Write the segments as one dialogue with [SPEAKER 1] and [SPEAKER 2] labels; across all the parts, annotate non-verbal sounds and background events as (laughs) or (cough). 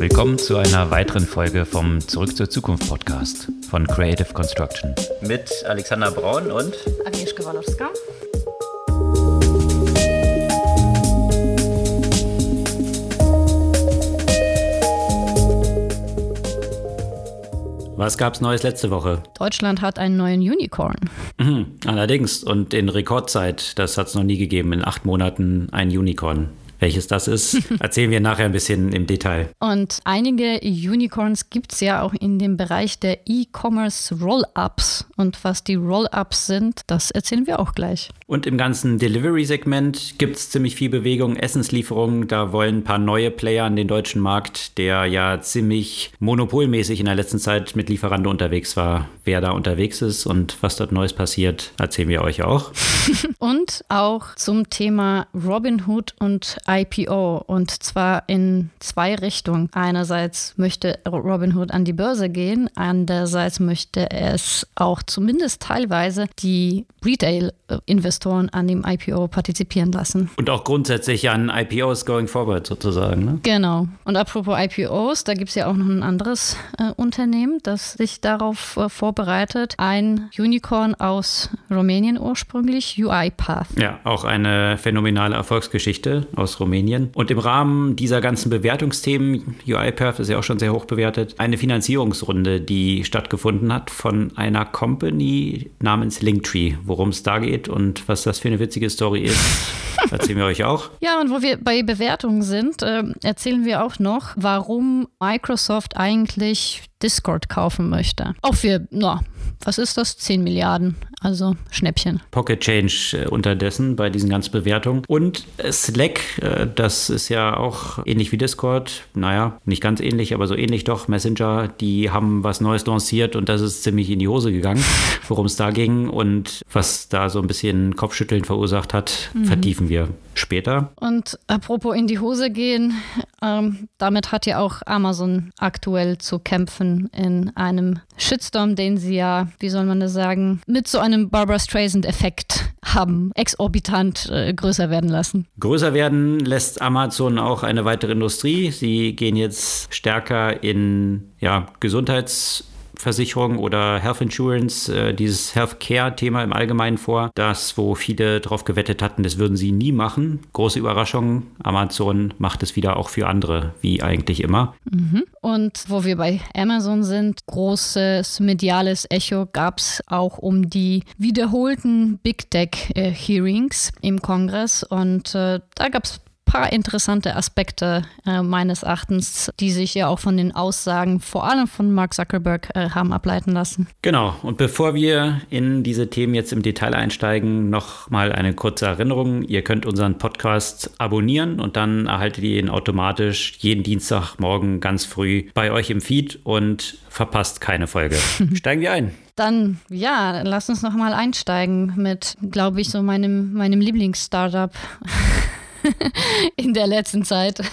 [SPEAKER 1] Willkommen zu einer weiteren Folge vom Zurück zur Zukunft Podcast von Creative Construction.
[SPEAKER 2] Mit Alexander Braun und
[SPEAKER 3] Agnieszka Walowska.
[SPEAKER 1] Was gab's Neues letzte Woche?
[SPEAKER 3] Deutschland hat einen neuen Unicorn.
[SPEAKER 1] Mhm, allerdings und in Rekordzeit, das hat es noch nie gegeben, in acht Monaten ein Unicorn. Welches das ist, (laughs) erzählen wir nachher ein bisschen im Detail.
[SPEAKER 3] Und einige Unicorns gibt es ja auch in dem Bereich der E-Commerce Roll-Ups. Und was die Roll-Ups sind, das erzählen wir auch gleich.
[SPEAKER 1] Und im ganzen Delivery-Segment gibt es ziemlich viel Bewegung, Essenslieferungen. Da wollen ein paar neue Player an den deutschen Markt, der ja ziemlich monopolmäßig in der letzten Zeit mit Lieferando unterwegs war. Wer da unterwegs ist und was dort Neues passiert, erzählen wir euch auch. (laughs)
[SPEAKER 3] und auch zum Thema Robinhood und IPO und zwar in zwei Richtungen. Einerseits möchte Robinhood an die Börse gehen, andererseits möchte es auch zumindest teilweise die Retail-Investoren an dem IPO partizipieren lassen.
[SPEAKER 1] Und auch grundsätzlich an IPOs going forward sozusagen. Ne?
[SPEAKER 3] Genau. Und apropos IPOs, da gibt es ja auch noch ein anderes äh, Unternehmen, das sich darauf äh, vorbereitet. Ein Unicorn aus Rumänien ursprünglich, UiPath.
[SPEAKER 1] Ja, auch eine phänomenale Erfolgsgeschichte aus Rumänien. Und im Rahmen dieser ganzen Bewertungsthemen, UiPath ist ja auch schon sehr hoch bewertet, eine Finanzierungsrunde, die stattgefunden hat von einer Company namens Linktree. Worum es da geht und was das für eine witzige Story ist, (laughs) erzählen wir euch auch.
[SPEAKER 3] Ja, und wo wir bei Bewertungen sind, äh, erzählen wir auch noch, warum Microsoft eigentlich Discord kaufen möchte. Auch für, na, was ist das? 10 Milliarden. Also Schnäppchen.
[SPEAKER 1] Pocket Change äh, unterdessen bei diesen ganzen Bewertungen. Und Slack, äh, das ist ja auch ähnlich wie Discord. Naja, nicht ganz ähnlich, aber so ähnlich doch. Messenger, die haben was Neues lanciert und das ist ziemlich in die Hose gegangen, worum es da ging und was da so ein bisschen Kopfschütteln verursacht hat, mhm. vertiefen wir später.
[SPEAKER 3] Und apropos in die Hose gehen, ähm, damit hat ja auch Amazon aktuell zu kämpfen in einem Shitstorm, den sie ja, wie soll man das sagen, mit so einem Barbara Streisand-Effekt haben, exorbitant äh, größer werden lassen.
[SPEAKER 1] Größer werden lässt Amazon auch eine weitere Industrie. Sie gehen jetzt stärker in ja, Gesundheits- Versicherung oder Health Insurance, äh, dieses Healthcare-Thema im Allgemeinen vor. Das, wo viele drauf gewettet hatten, das würden sie nie machen. Große Überraschung. Amazon macht es wieder auch für andere, wie eigentlich immer.
[SPEAKER 3] Mhm. Und wo wir bei Amazon sind, großes mediales Echo gab es auch um die wiederholten Big Tech äh, im Kongress. Und äh, da gab es paar interessante Aspekte äh, meines Erachtens, die sich ja auch von den Aussagen vor allem von Mark Zuckerberg äh, haben ableiten lassen.
[SPEAKER 1] Genau. Und bevor wir in diese Themen jetzt im Detail einsteigen, noch mal eine kurze Erinnerung. Ihr könnt unseren Podcast abonnieren und dann erhaltet ihr ihn automatisch jeden Dienstagmorgen ganz früh bei euch im Feed und verpasst keine Folge. (laughs) Steigen wir ein.
[SPEAKER 3] Dann, ja, lass uns noch mal einsteigen mit, glaube ich, so meinem, meinem Lieblingsstartup. (laughs) (laughs) in der letzten Zeit. (laughs)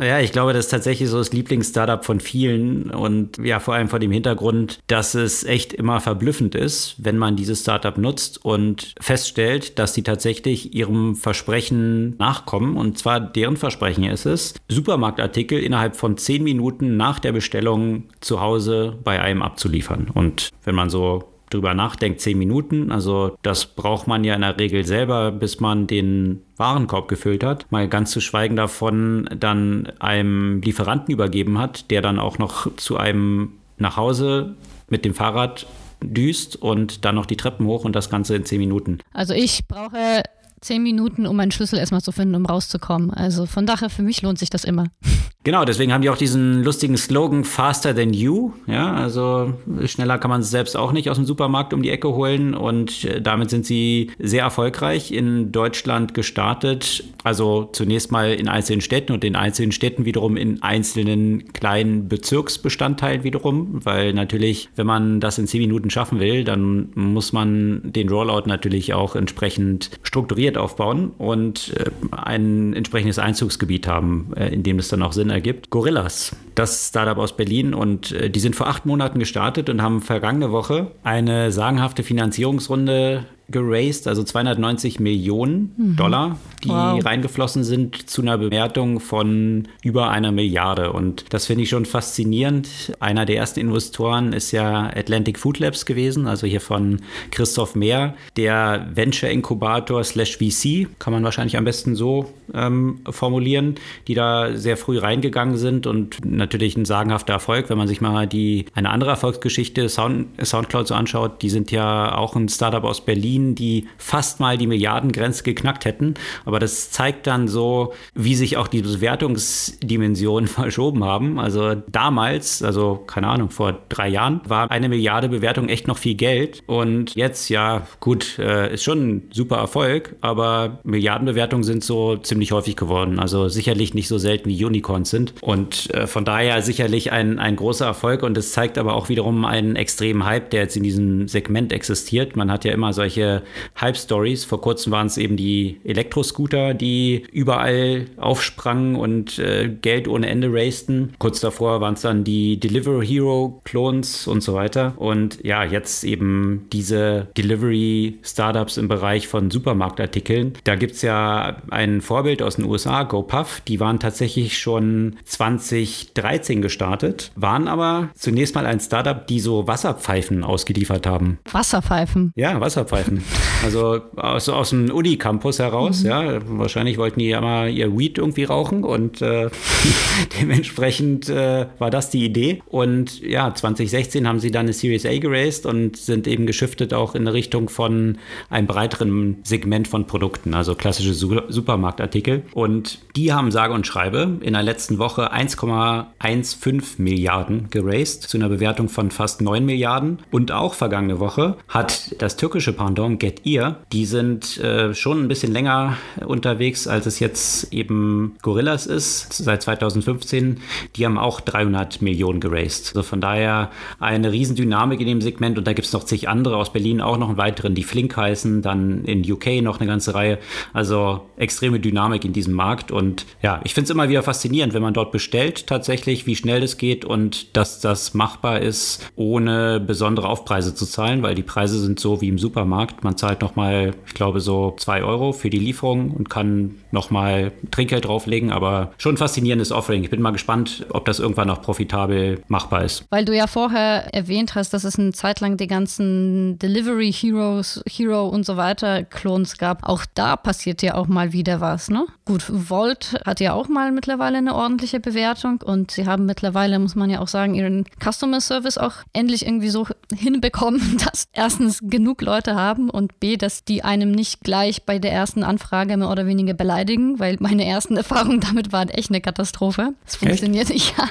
[SPEAKER 1] Ja, ich glaube, das ist tatsächlich so das Lieblingsstartup von vielen und ja, vor allem vor dem Hintergrund, dass es echt immer verblüffend ist, wenn man dieses Startup nutzt und feststellt, dass sie tatsächlich ihrem Versprechen nachkommen. Und zwar deren Versprechen ist es, Supermarktartikel innerhalb von zehn Minuten nach der Bestellung zu Hause bei einem abzuliefern. Und wenn man so drüber nachdenkt, zehn Minuten. Also das braucht man ja in der Regel selber, bis man den Warenkorb gefüllt hat. Mal ganz zu schweigen davon, dann einem Lieferanten übergeben hat, der dann auch noch zu einem nach Hause mit dem Fahrrad düst und dann noch die Treppen hoch und das Ganze in zehn Minuten.
[SPEAKER 3] Also ich brauche zehn Minuten, um meinen Schlüssel erstmal zu finden, um rauszukommen. Also von daher, für mich lohnt sich das immer. (laughs)
[SPEAKER 1] Genau, deswegen haben die auch diesen lustigen Slogan Faster than you. Ja, also schneller kann man es selbst auch nicht aus dem Supermarkt um die Ecke holen und äh, damit sind sie sehr erfolgreich in Deutschland gestartet. Also zunächst mal in einzelnen Städten und in einzelnen Städten wiederum in einzelnen kleinen Bezirksbestandteilen wiederum, weil natürlich, wenn man das in zehn Minuten schaffen will, dann muss man den Rollout natürlich auch entsprechend strukturiert aufbauen und äh, ein entsprechendes Einzugsgebiet haben, äh, in dem es dann auch Sinn ergibt. Gorillas das Startup aus Berlin und äh, die sind vor acht Monaten gestartet und haben vergangene Woche eine sagenhafte Finanzierungsrunde geraced, also 290 Millionen mhm. Dollar, die wow. reingeflossen sind zu einer Bewertung von über einer Milliarde. Und das finde ich schon faszinierend. Einer der ersten Investoren ist ja Atlantic Food Labs gewesen, also hier von Christoph Mehr, der Venture Inkubator slash VC, kann man wahrscheinlich am besten so ähm, formulieren, die da sehr früh reingegangen sind und natürlich ein sagenhafter Erfolg, wenn man sich mal die eine andere Erfolgsgeschichte Sound, Soundcloud so anschaut, die sind ja auch ein Startup aus Berlin, die fast mal die Milliardengrenze geknackt hätten, aber das zeigt dann so, wie sich auch die Bewertungsdimensionen (laughs) verschoben haben. Also damals, also keine Ahnung, vor drei Jahren war eine Milliarde Bewertung echt noch viel Geld und jetzt ja gut, äh, ist schon ein super Erfolg, aber Milliardenbewertungen sind so ziemlich häufig geworden. Also sicherlich nicht so selten wie Unicorns sind. Und äh, von daher sicherlich ein, ein großer Erfolg. Und es zeigt aber auch wiederum einen extremen Hype, der jetzt in diesem Segment existiert. Man hat ja immer solche Hype-Stories. Vor kurzem waren es eben die Elektroscooter, die überall aufsprangen und äh, Geld ohne Ende raceten. Kurz davor waren es dann die Delivery Hero Clones und so weiter. Und ja, jetzt eben diese Delivery Startups im Bereich von Supermarktartikeln. Da gibt es ja ein Vorbild aus den USA, GoPuff, die waren tatsächlich schon 2013 gestartet, waren aber zunächst mal ein Startup, die so Wasserpfeifen ausgeliefert haben.
[SPEAKER 3] Wasserpfeifen?
[SPEAKER 1] Ja, Wasserpfeifen. (laughs) Also aus, aus dem Uni-Campus heraus, mhm. ja. Wahrscheinlich wollten die ja mal ihr Weed irgendwie rauchen und äh, (laughs) dementsprechend äh, war das die Idee. Und ja, 2016 haben sie dann eine Series A geraced und sind eben geschiftet auch in Richtung von einem breiteren Segment von Produkten, also klassische Supermarktartikel. Artikel. Und die haben sage und schreibe in der letzten Woche 1,15 Milliarden geraced zu einer Bewertung von fast 9 Milliarden. Und auch vergangene Woche hat das türkische Pendant Get Ear, die sind äh, schon ein bisschen länger unterwegs, als es jetzt eben Gorillas ist, seit 2015. Die haben auch 300 Millionen geraced. Also von daher eine Riesendynamik in dem Segment und da gibt es noch zig andere aus Berlin auch noch einen weiteren, die Flink heißen, dann in UK noch eine ganze Reihe. Also extreme Dynamik in diesem Markt. Und ja, ich finde es immer wieder faszinierend, wenn man dort bestellt, tatsächlich, wie schnell das geht und dass das machbar ist, ohne besondere Aufpreise zu zahlen, weil die Preise sind so wie im Supermarkt. Man zahlt nochmal, ich glaube, so zwei Euro für die Lieferung und kann nochmal Trinkgeld drauflegen, aber schon faszinierendes Offering. Ich bin mal gespannt, ob das irgendwann noch profitabel machbar ist.
[SPEAKER 3] Weil du ja vorher erwähnt hast, dass es eine Zeit lang die ganzen Delivery Heroes, Hero und so weiter Klons gab. Auch da passiert ja auch mal wieder was ne? Gut, Volt hat ja auch mal mittlerweile eine ordentliche Bewertung und sie haben mittlerweile, muss man ja auch sagen, ihren Customer Service auch endlich irgendwie so hinbekommen, (laughs) dass erstens genug Leute haben und B, dass die einem nicht gleich bei der ersten Anfrage mehr oder weniger beleidigen, weil meine ersten (laughs) Erfahrungen damit waren echt eine Katastrophe. Es funktioniert, echt? ja,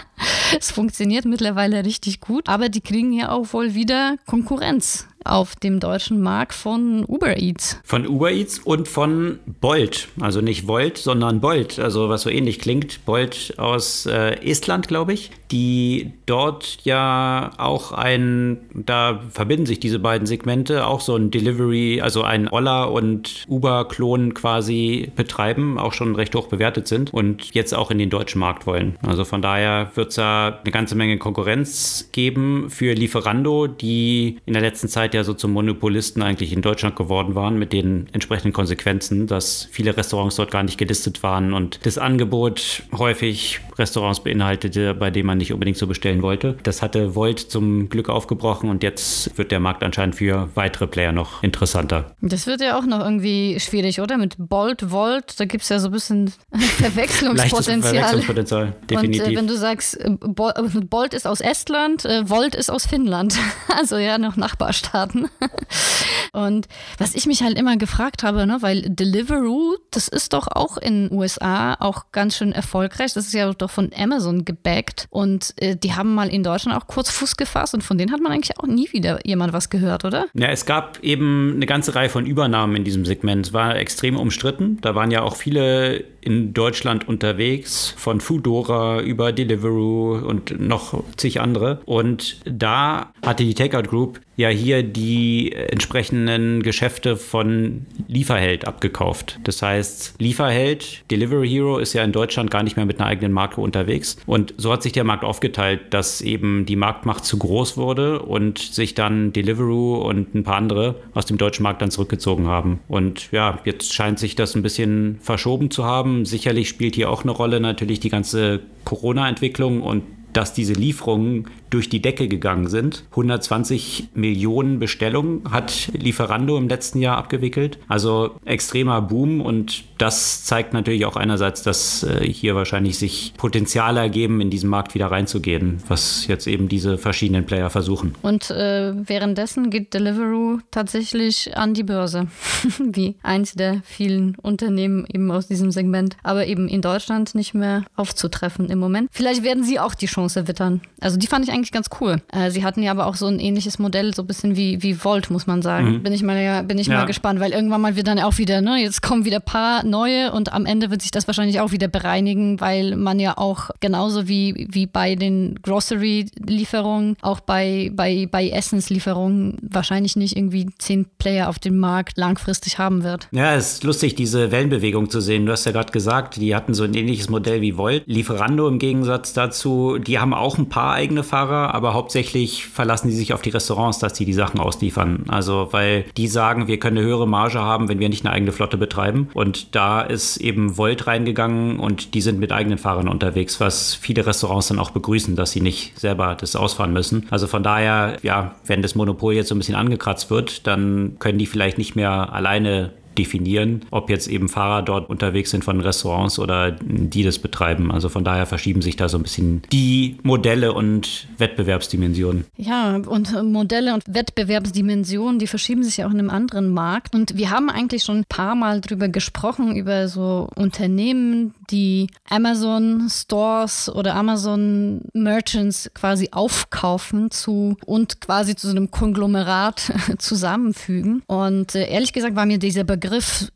[SPEAKER 3] es funktioniert mittlerweile richtig gut, aber die kriegen ja auch wohl wieder Konkurrenz auf dem deutschen Markt von Uber Eats.
[SPEAKER 1] Von Uber Eats und von Bolt. Also nicht Volt, sondern Bolt. Also was so ähnlich klingt. Bolt aus äh, Estland, glaube ich. Die dort ja auch ein, da verbinden sich diese beiden Segmente, auch so ein Delivery, also ein Oller und Uber-Klon quasi betreiben, auch schon recht hoch bewertet sind und jetzt auch in den deutschen Markt wollen. Also von daher wird es da eine ganze Menge Konkurrenz geben für Lieferando, die in der letzten Zeit Zeit ja so zum Monopolisten eigentlich in Deutschland geworden waren, mit den entsprechenden Konsequenzen, dass viele Restaurants dort gar nicht gelistet waren und das Angebot häufig Restaurants beinhaltete, bei denen man nicht unbedingt so bestellen wollte. Das hatte Volt zum Glück aufgebrochen und jetzt wird der Markt anscheinend für weitere Player noch interessanter.
[SPEAKER 3] Das wird ja auch noch irgendwie schwierig, oder? Mit Bolt, Volt, da gibt es ja so ein bisschen (laughs) Verwechslungspotenzial.
[SPEAKER 1] Verwechslungspotenzial, definitiv.
[SPEAKER 3] Und äh, wenn du sagst, äh, Bolt ist aus Estland, äh, Volt ist aus Finnland. (laughs) also ja, noch Nachbarstaat. Zutaten. (laughs) Und was ich mich halt immer gefragt habe, ne, weil Deliveroo, das ist doch auch in den USA auch ganz schön erfolgreich. Das ist ja doch von Amazon gebackt. Und äh, die haben mal in Deutschland auch kurz Fuß gefasst und von denen hat man eigentlich auch nie wieder jemand was gehört, oder?
[SPEAKER 1] Ja, es gab eben eine ganze Reihe von Übernahmen in diesem Segment. Es war extrem umstritten. Da waren ja auch viele in Deutschland unterwegs, von Foodora über Deliveroo und noch zig andere. Und da hatte die Takeout Group ja hier die entsprechenden Geschäfte von Lieferheld abgekauft. Das heißt, Lieferheld, Delivery Hero ist ja in Deutschland gar nicht mehr mit einer eigenen Marke unterwegs. Und so hat sich der Markt aufgeteilt, dass eben die Marktmacht zu groß wurde und sich dann Deliveroo und ein paar andere aus dem deutschen Markt dann zurückgezogen haben. Und ja, jetzt scheint sich das ein bisschen verschoben zu haben. Sicherlich spielt hier auch eine Rolle natürlich die ganze Corona-Entwicklung und dass diese Lieferungen durch die Decke gegangen sind. 120 Millionen Bestellungen hat Lieferando im letzten Jahr abgewickelt. Also extremer Boom und das zeigt natürlich auch einerseits, dass äh, hier wahrscheinlich sich Potenziale ergeben, in diesen Markt wieder reinzugehen, was jetzt eben diese verschiedenen Player versuchen.
[SPEAKER 3] Und äh, währenddessen geht Deliveroo tatsächlich an die Börse, (laughs) wie eins der vielen Unternehmen eben aus diesem Segment, aber eben in Deutschland nicht mehr aufzutreffen im Moment. Vielleicht werden sie auch die Chance wittern. Also die fand ich eigentlich ganz cool. Äh, sie hatten ja aber auch so ein ähnliches Modell, so ein bisschen wie, wie Volt, muss man sagen. Mhm. Bin ich mal ja, bin ich ja. mal gespannt, weil irgendwann mal wird dann auch wieder, ne, jetzt kommen wieder ein paar neue und am Ende wird sich das wahrscheinlich auch wieder bereinigen, weil man ja auch genauso wie, wie bei den Grocery-Lieferungen, auch bei, bei, bei Essenslieferungen wahrscheinlich nicht irgendwie zehn Player auf dem Markt langfristig haben wird.
[SPEAKER 1] Ja, es ist lustig, diese Wellenbewegung zu sehen. Du hast ja gerade gesagt, die hatten so ein ähnliches Modell wie Volt. Lieferando im Gegensatz dazu, die haben auch ein paar eigene Fahrer, aber hauptsächlich verlassen die sich auf die Restaurants, dass die die Sachen ausliefern. Also, weil die sagen, wir können eine höhere Marge haben, wenn wir nicht eine eigene Flotte betreiben. Und da ist eben Volt reingegangen und die sind mit eigenen Fahrern unterwegs, was viele Restaurants dann auch begrüßen, dass sie nicht selber das ausfahren müssen. Also von daher, ja, wenn das Monopol jetzt so ein bisschen angekratzt wird, dann können die vielleicht nicht mehr alleine definieren, ob jetzt eben Fahrer dort unterwegs sind von Restaurants oder die das betreiben. Also von daher verschieben sich da so ein bisschen die Modelle und Wettbewerbsdimensionen.
[SPEAKER 3] Ja, und Modelle und Wettbewerbsdimensionen, die verschieben sich ja auch in einem anderen Markt. Und wir haben eigentlich schon ein paar Mal drüber gesprochen, über so Unternehmen, die Amazon Stores oder Amazon Merchants quasi aufkaufen zu und quasi zu so einem Konglomerat (laughs) zusammenfügen. Und äh, ehrlich gesagt war mir dieser Begriff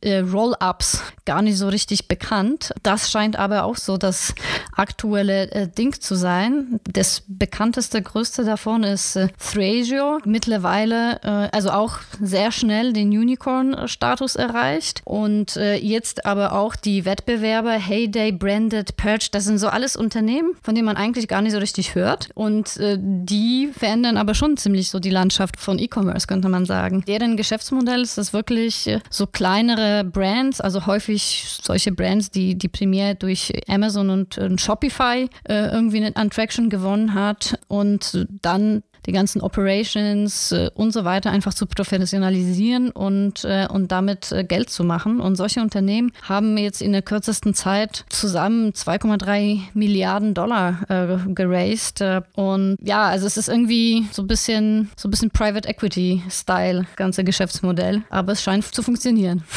[SPEAKER 3] äh, Roll-ups gar nicht so richtig bekannt. Das scheint aber auch so das aktuelle äh, Ding zu sein. Das bekannteste, größte davon ist äh, Thrasio. Mittlerweile, äh, also auch sehr schnell den Unicorn-Status erreicht und äh, jetzt aber auch die Wettbewerber Hey Heyday, Branded, Purge, das sind so alles Unternehmen, von denen man eigentlich gar nicht so richtig hört. Und äh, die verändern aber schon ziemlich so die Landschaft von E-Commerce, könnte man sagen. Deren Geschäftsmodell ist das wirklich äh, so kleinere Brands, also häufig solche Brands, die, die primär durch Amazon und, und Shopify äh, irgendwie eine Attraction gewonnen hat und dann die ganzen Operations äh, und so weiter einfach zu professionalisieren und, äh, und damit äh, Geld zu machen. Und solche Unternehmen haben jetzt in der kürzesten Zeit zusammen 2,3 Milliarden Dollar äh, geraced. Äh, und ja, also es ist irgendwie so ein bisschen, so ein bisschen Private Equity Style, ganze Geschäftsmodell. Aber es scheint zu funktionieren. (laughs)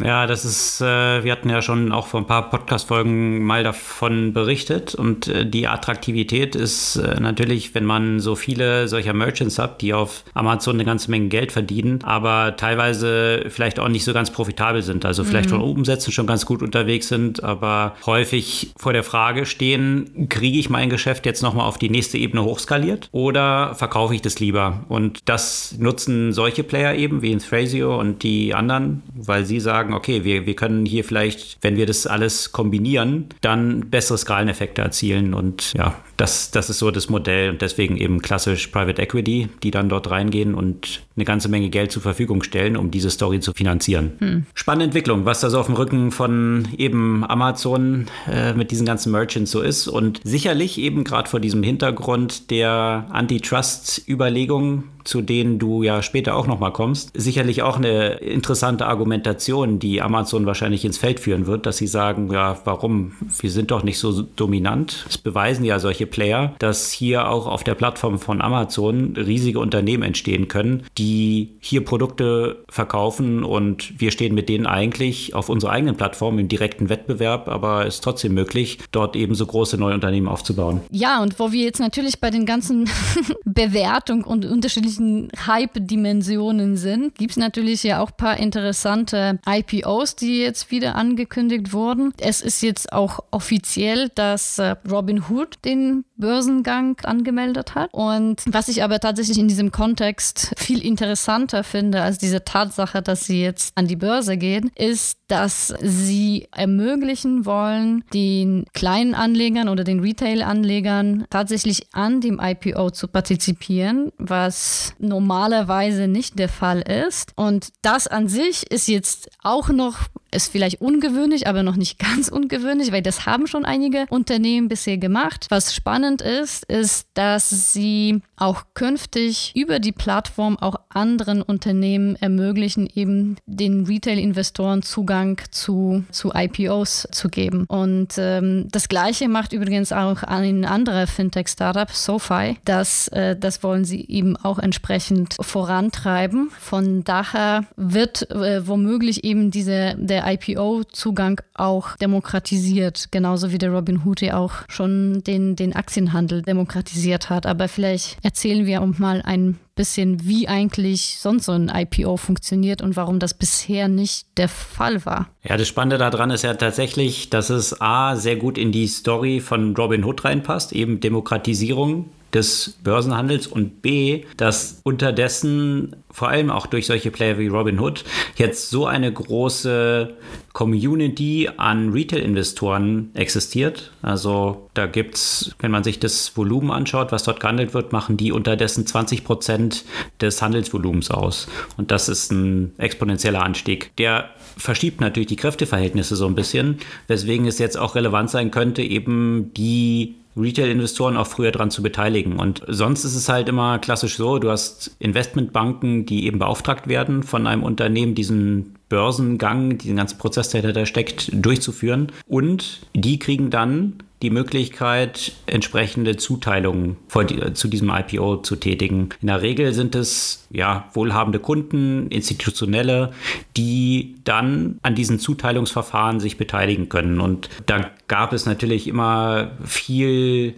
[SPEAKER 1] Ja, das ist, äh, wir hatten ja schon auch vor ein paar Podcast-Folgen mal davon berichtet und äh, die Attraktivität ist äh, natürlich, wenn man so viele solcher Merchants hat, die auf Amazon eine ganze Menge Geld verdienen, aber teilweise vielleicht auch nicht so ganz profitabel sind, also vielleicht mhm. von Umsätzen schon ganz gut unterwegs sind, aber häufig vor der Frage stehen, kriege ich mein Geschäft jetzt nochmal auf die nächste Ebene hochskaliert oder verkaufe ich das lieber? Und das nutzen solche Player eben wie in Thrasio und die anderen, weil sie sagen, sagen, okay, wir, wir können hier vielleicht, wenn wir das alles kombinieren, dann bessere Skaleneffekte erzielen. Und ja, das, das ist so das Modell und deswegen eben klassisch Private Equity, die dann dort reingehen und eine ganze Menge Geld zur Verfügung stellen, um diese Story zu finanzieren. Hm. Spannende Entwicklung, was da so auf dem Rücken von eben Amazon äh, mit diesen ganzen Merchants so ist und sicherlich eben gerade vor diesem Hintergrund der Antitrust-Überlegungen, zu denen du ja später auch nochmal kommst, sicherlich auch eine interessante Argumentation, die Amazon wahrscheinlich ins Feld führen wird, dass sie sagen, ja, warum? Wir sind doch nicht so dominant. Das beweisen ja solche Player, dass hier auch auf der Plattform von Amazon riesige Unternehmen entstehen können, die hier Produkte verkaufen und wir stehen mit denen eigentlich auf unserer eigenen Plattform im direkten Wettbewerb, aber es ist trotzdem möglich, dort eben so große neue Unternehmen aufzubauen.
[SPEAKER 3] Ja, und wo wir jetzt natürlich bei den ganzen (laughs) Bewertungen und unterschiedlichen üblichen Hype-Dimensionen sind, gibt es natürlich ja auch ein paar interessante IPOs, die jetzt wieder angekündigt wurden. Es ist jetzt auch offiziell, dass äh, Robinhood den Börsengang angemeldet hat. Und was ich aber tatsächlich in diesem Kontext viel interessanter finde als diese Tatsache, dass sie jetzt an die Börse gehen, ist, dass sie ermöglichen wollen, den kleinen Anlegern oder den Retail-Anlegern tatsächlich an dem IPO zu partizipieren, was normalerweise nicht der Fall ist. Und das an sich ist jetzt auch noch ist vielleicht ungewöhnlich, aber noch nicht (laughs) ganz ungewöhnlich, weil das haben schon einige Unternehmen bisher gemacht. Was spannend ist, ist, dass sie auch künftig über die Plattform auch anderen Unternehmen ermöglichen, eben den Retail-Investoren Zugang zu, zu IPOs zu geben. Und ähm, das Gleiche macht übrigens auch ein anderer Fintech-Startup, SoFi. Das, äh, das wollen sie eben auch entsprechend vorantreiben. Von daher wird äh, womöglich eben diese, der IPO-Zugang auch demokratisiert, genauso wie der Robin Hood ja auch schon den, den Aktienhandel demokratisiert hat. Aber vielleicht erzählen wir auch mal ein bisschen, wie eigentlich sonst so ein IPO funktioniert und warum das bisher nicht der Fall war.
[SPEAKER 1] Ja, das Spannende daran ist ja tatsächlich, dass es A, sehr gut in die Story von Robin Hood reinpasst, eben Demokratisierung des Börsenhandels und B, dass unterdessen vor allem auch durch solche Player wie Robinhood jetzt so eine große Community an Retail-Investoren existiert. Also da gibt es, wenn man sich das Volumen anschaut, was dort gehandelt wird, machen die unterdessen 20 Prozent des Handelsvolumens aus. Und das ist ein exponentieller Anstieg. Der verschiebt natürlich die Kräfteverhältnisse so ein bisschen, weswegen es jetzt auch relevant sein könnte, eben die Retail-Investoren auch früher daran zu beteiligen. Und sonst ist es halt immer klassisch so, du hast Investmentbanken, die eben beauftragt werden von einem Unternehmen, diesen Börsengang, diesen ganzen Prozess, der da steckt, durchzuführen. Und die kriegen dann die Möglichkeit, entsprechende Zuteilungen die, zu diesem IPO zu tätigen. In der Regel sind es ja wohlhabende Kunden, institutionelle, die dann an diesen Zuteilungsverfahren sich beteiligen können. Und da gab es natürlich immer viel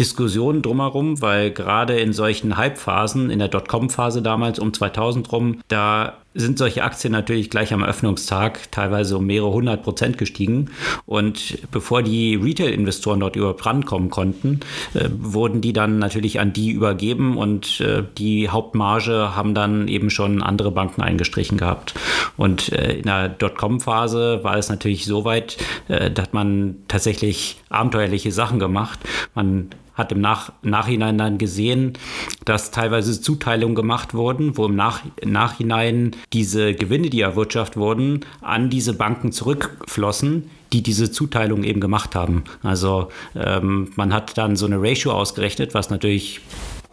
[SPEAKER 1] Diskussion drumherum, weil gerade in solchen Hype-Phasen, in der Dotcom-Phase damals um 2000 rum, da sind solche Aktien natürlich gleich am Öffnungstag teilweise um mehrere hundert Prozent gestiegen. Und bevor die Retail-Investoren dort überhaupt rankommen konnten, äh, wurden die dann natürlich an die übergeben und äh, die Hauptmarge haben dann eben schon andere Banken eingestrichen gehabt. Und äh, in der Dotcom-Phase war es natürlich so weit, äh, dass man tatsächlich abenteuerliche Sachen gemacht. Man hat im Nach Nachhinein dann gesehen, dass teilweise Zuteilungen gemacht wurden, wo im Nach Nachhinein diese Gewinne, die erwirtschaftet wurden, an diese Banken zurückflossen, die diese Zuteilung eben gemacht haben. Also ähm, man hat dann so eine Ratio ausgerechnet, was natürlich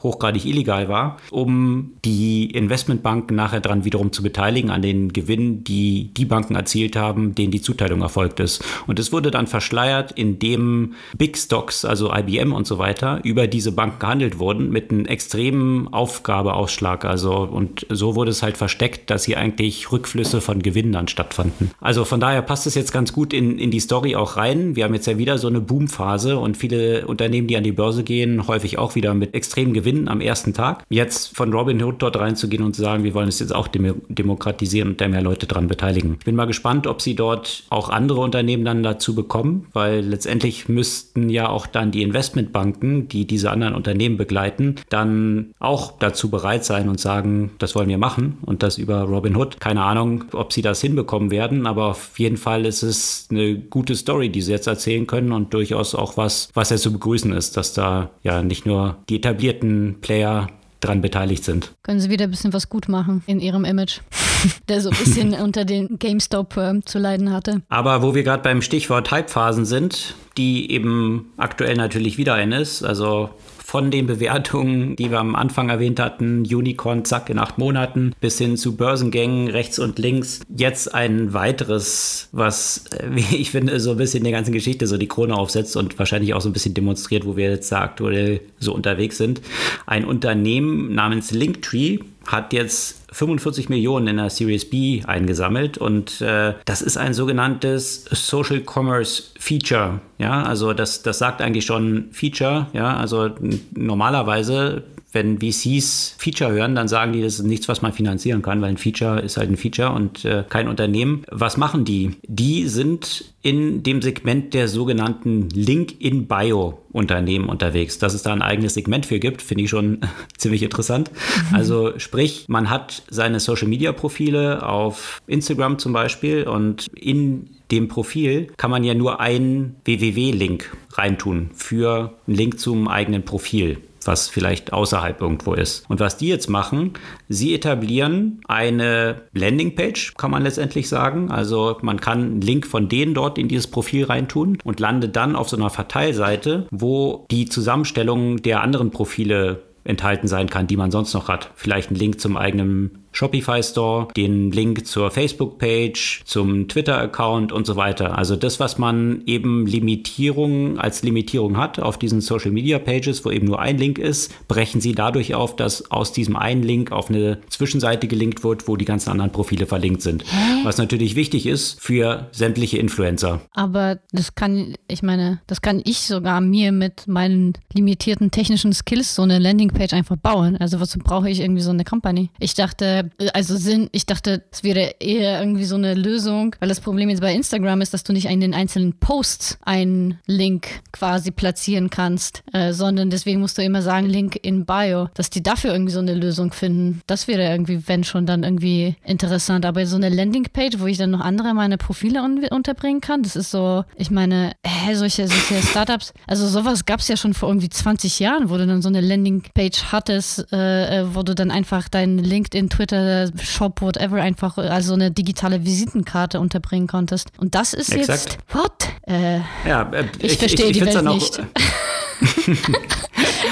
[SPEAKER 1] hochgradig illegal war, um die Investmentbanken nachher dran wiederum zu beteiligen an den Gewinnen, die die Banken erzielt haben, denen die Zuteilung erfolgt ist. Und es wurde dann verschleiert, indem Big Stocks, also IBM und so weiter, über diese Banken gehandelt wurden mit einem extremen Aufgabeausschlag. Also und so wurde es halt versteckt, dass hier eigentlich Rückflüsse von Gewinnen dann stattfanden. Also von daher passt es jetzt ganz gut in, in die Story auch rein. Wir haben jetzt ja wieder so eine Boomphase und viele Unternehmen, die an die Börse gehen, häufig auch wieder mit extremen Gewinnen gewinnen am ersten Tag. Jetzt von Robinhood dort reinzugehen und zu sagen, wir wollen es jetzt auch dem demokratisieren und da mehr Leute dran beteiligen. Ich bin mal gespannt, ob sie dort auch andere Unternehmen dann dazu bekommen, weil letztendlich müssten ja auch dann die Investmentbanken, die diese anderen Unternehmen begleiten, dann auch dazu bereit sein und sagen, das wollen wir machen und das über Robinhood. Keine Ahnung, ob sie das hinbekommen werden, aber auf jeden Fall ist es eine gute Story, die sie jetzt erzählen können und durchaus auch was, was ja zu begrüßen ist, dass da ja nicht nur die etablierten Player daran beteiligt sind.
[SPEAKER 3] Können Sie wieder ein bisschen was gut machen in Ihrem Image, (laughs) der so ein bisschen (laughs) unter den GameStop äh, zu leiden hatte.
[SPEAKER 1] Aber wo wir gerade beim Stichwort Hypephasen sind, die eben aktuell natürlich wieder ein ist, also von den Bewertungen, die wir am Anfang erwähnt hatten, Unicorn, zack, in acht Monaten, bis hin zu Börsengängen rechts und links. Jetzt ein weiteres, was, wie ich finde, so ein bisschen der ganzen Geschichte so die Krone aufsetzt und wahrscheinlich auch so ein bisschen demonstriert, wo wir jetzt aktuell so unterwegs sind. Ein Unternehmen namens Linktree hat jetzt 45 Millionen in der Series B eingesammelt und äh, das ist ein sogenanntes Social Commerce Feature. Ja, also das, das sagt eigentlich schon Feature. Ja, also normalerweise wenn VCs Feature hören, dann sagen die, das ist nichts, was man finanzieren kann, weil ein Feature ist halt ein Feature und äh, kein Unternehmen. Was machen die? Die sind in dem Segment der sogenannten Link-in-Bio-Unternehmen unterwegs. Dass es da ein eigenes Segment für gibt, finde ich schon (laughs) ziemlich interessant. Mhm. Also sprich, man hat seine Social-Media-Profile auf Instagram zum Beispiel und in dem Profil kann man ja nur einen www-Link reintun für einen Link zum eigenen Profil was vielleicht außerhalb irgendwo ist. Und was die jetzt machen, sie etablieren eine Landingpage, kann man letztendlich sagen. Also man kann einen Link von denen dort in dieses Profil reintun und landet dann auf so einer Verteilseite, wo die Zusammenstellung der anderen Profile enthalten sein kann, die man sonst noch hat. Vielleicht ein Link zum eigenen Shopify Store, den Link zur Facebook-Page, zum Twitter-Account und so weiter. Also das, was man eben Limitierung als Limitierung hat auf diesen Social-Media-Pages, wo eben nur ein Link ist, brechen sie dadurch auf, dass aus diesem einen Link auf eine Zwischenseite gelinkt wird, wo die ganzen anderen Profile verlinkt sind. Hä? Was natürlich wichtig ist für sämtliche Influencer.
[SPEAKER 3] Aber das kann, ich meine, das kann ich sogar mir mit meinen limitierten technischen Skills so eine Landingpage einfach bauen. Also wozu brauche ich irgendwie so eine Company? Ich dachte, also Sinn, ich dachte, es wäre eher irgendwie so eine Lösung, weil das Problem jetzt bei Instagram ist, dass du nicht in den einzelnen Posts einen Link quasi platzieren kannst, äh, sondern deswegen musst du immer sagen, Link in Bio, dass die dafür irgendwie so eine Lösung finden. Das wäre irgendwie, wenn schon, dann irgendwie interessant. Aber so eine Landingpage, wo ich dann noch andere meine Profile un unterbringen kann, das ist so, ich meine, hä, solche, solche Startups, also sowas gab es ja schon vor irgendwie 20 Jahren, wo du dann so eine Landingpage hattest, äh, äh, wo du dann einfach deinen LinkedIn, Twitter, Twitter, Shop, whatever, einfach also eine digitale Visitenkarte unterbringen konntest. Und das ist Exakt. jetzt, what? Äh, ja, äh, ich, ich, verstehe ich, (laughs) ich die Welt nicht.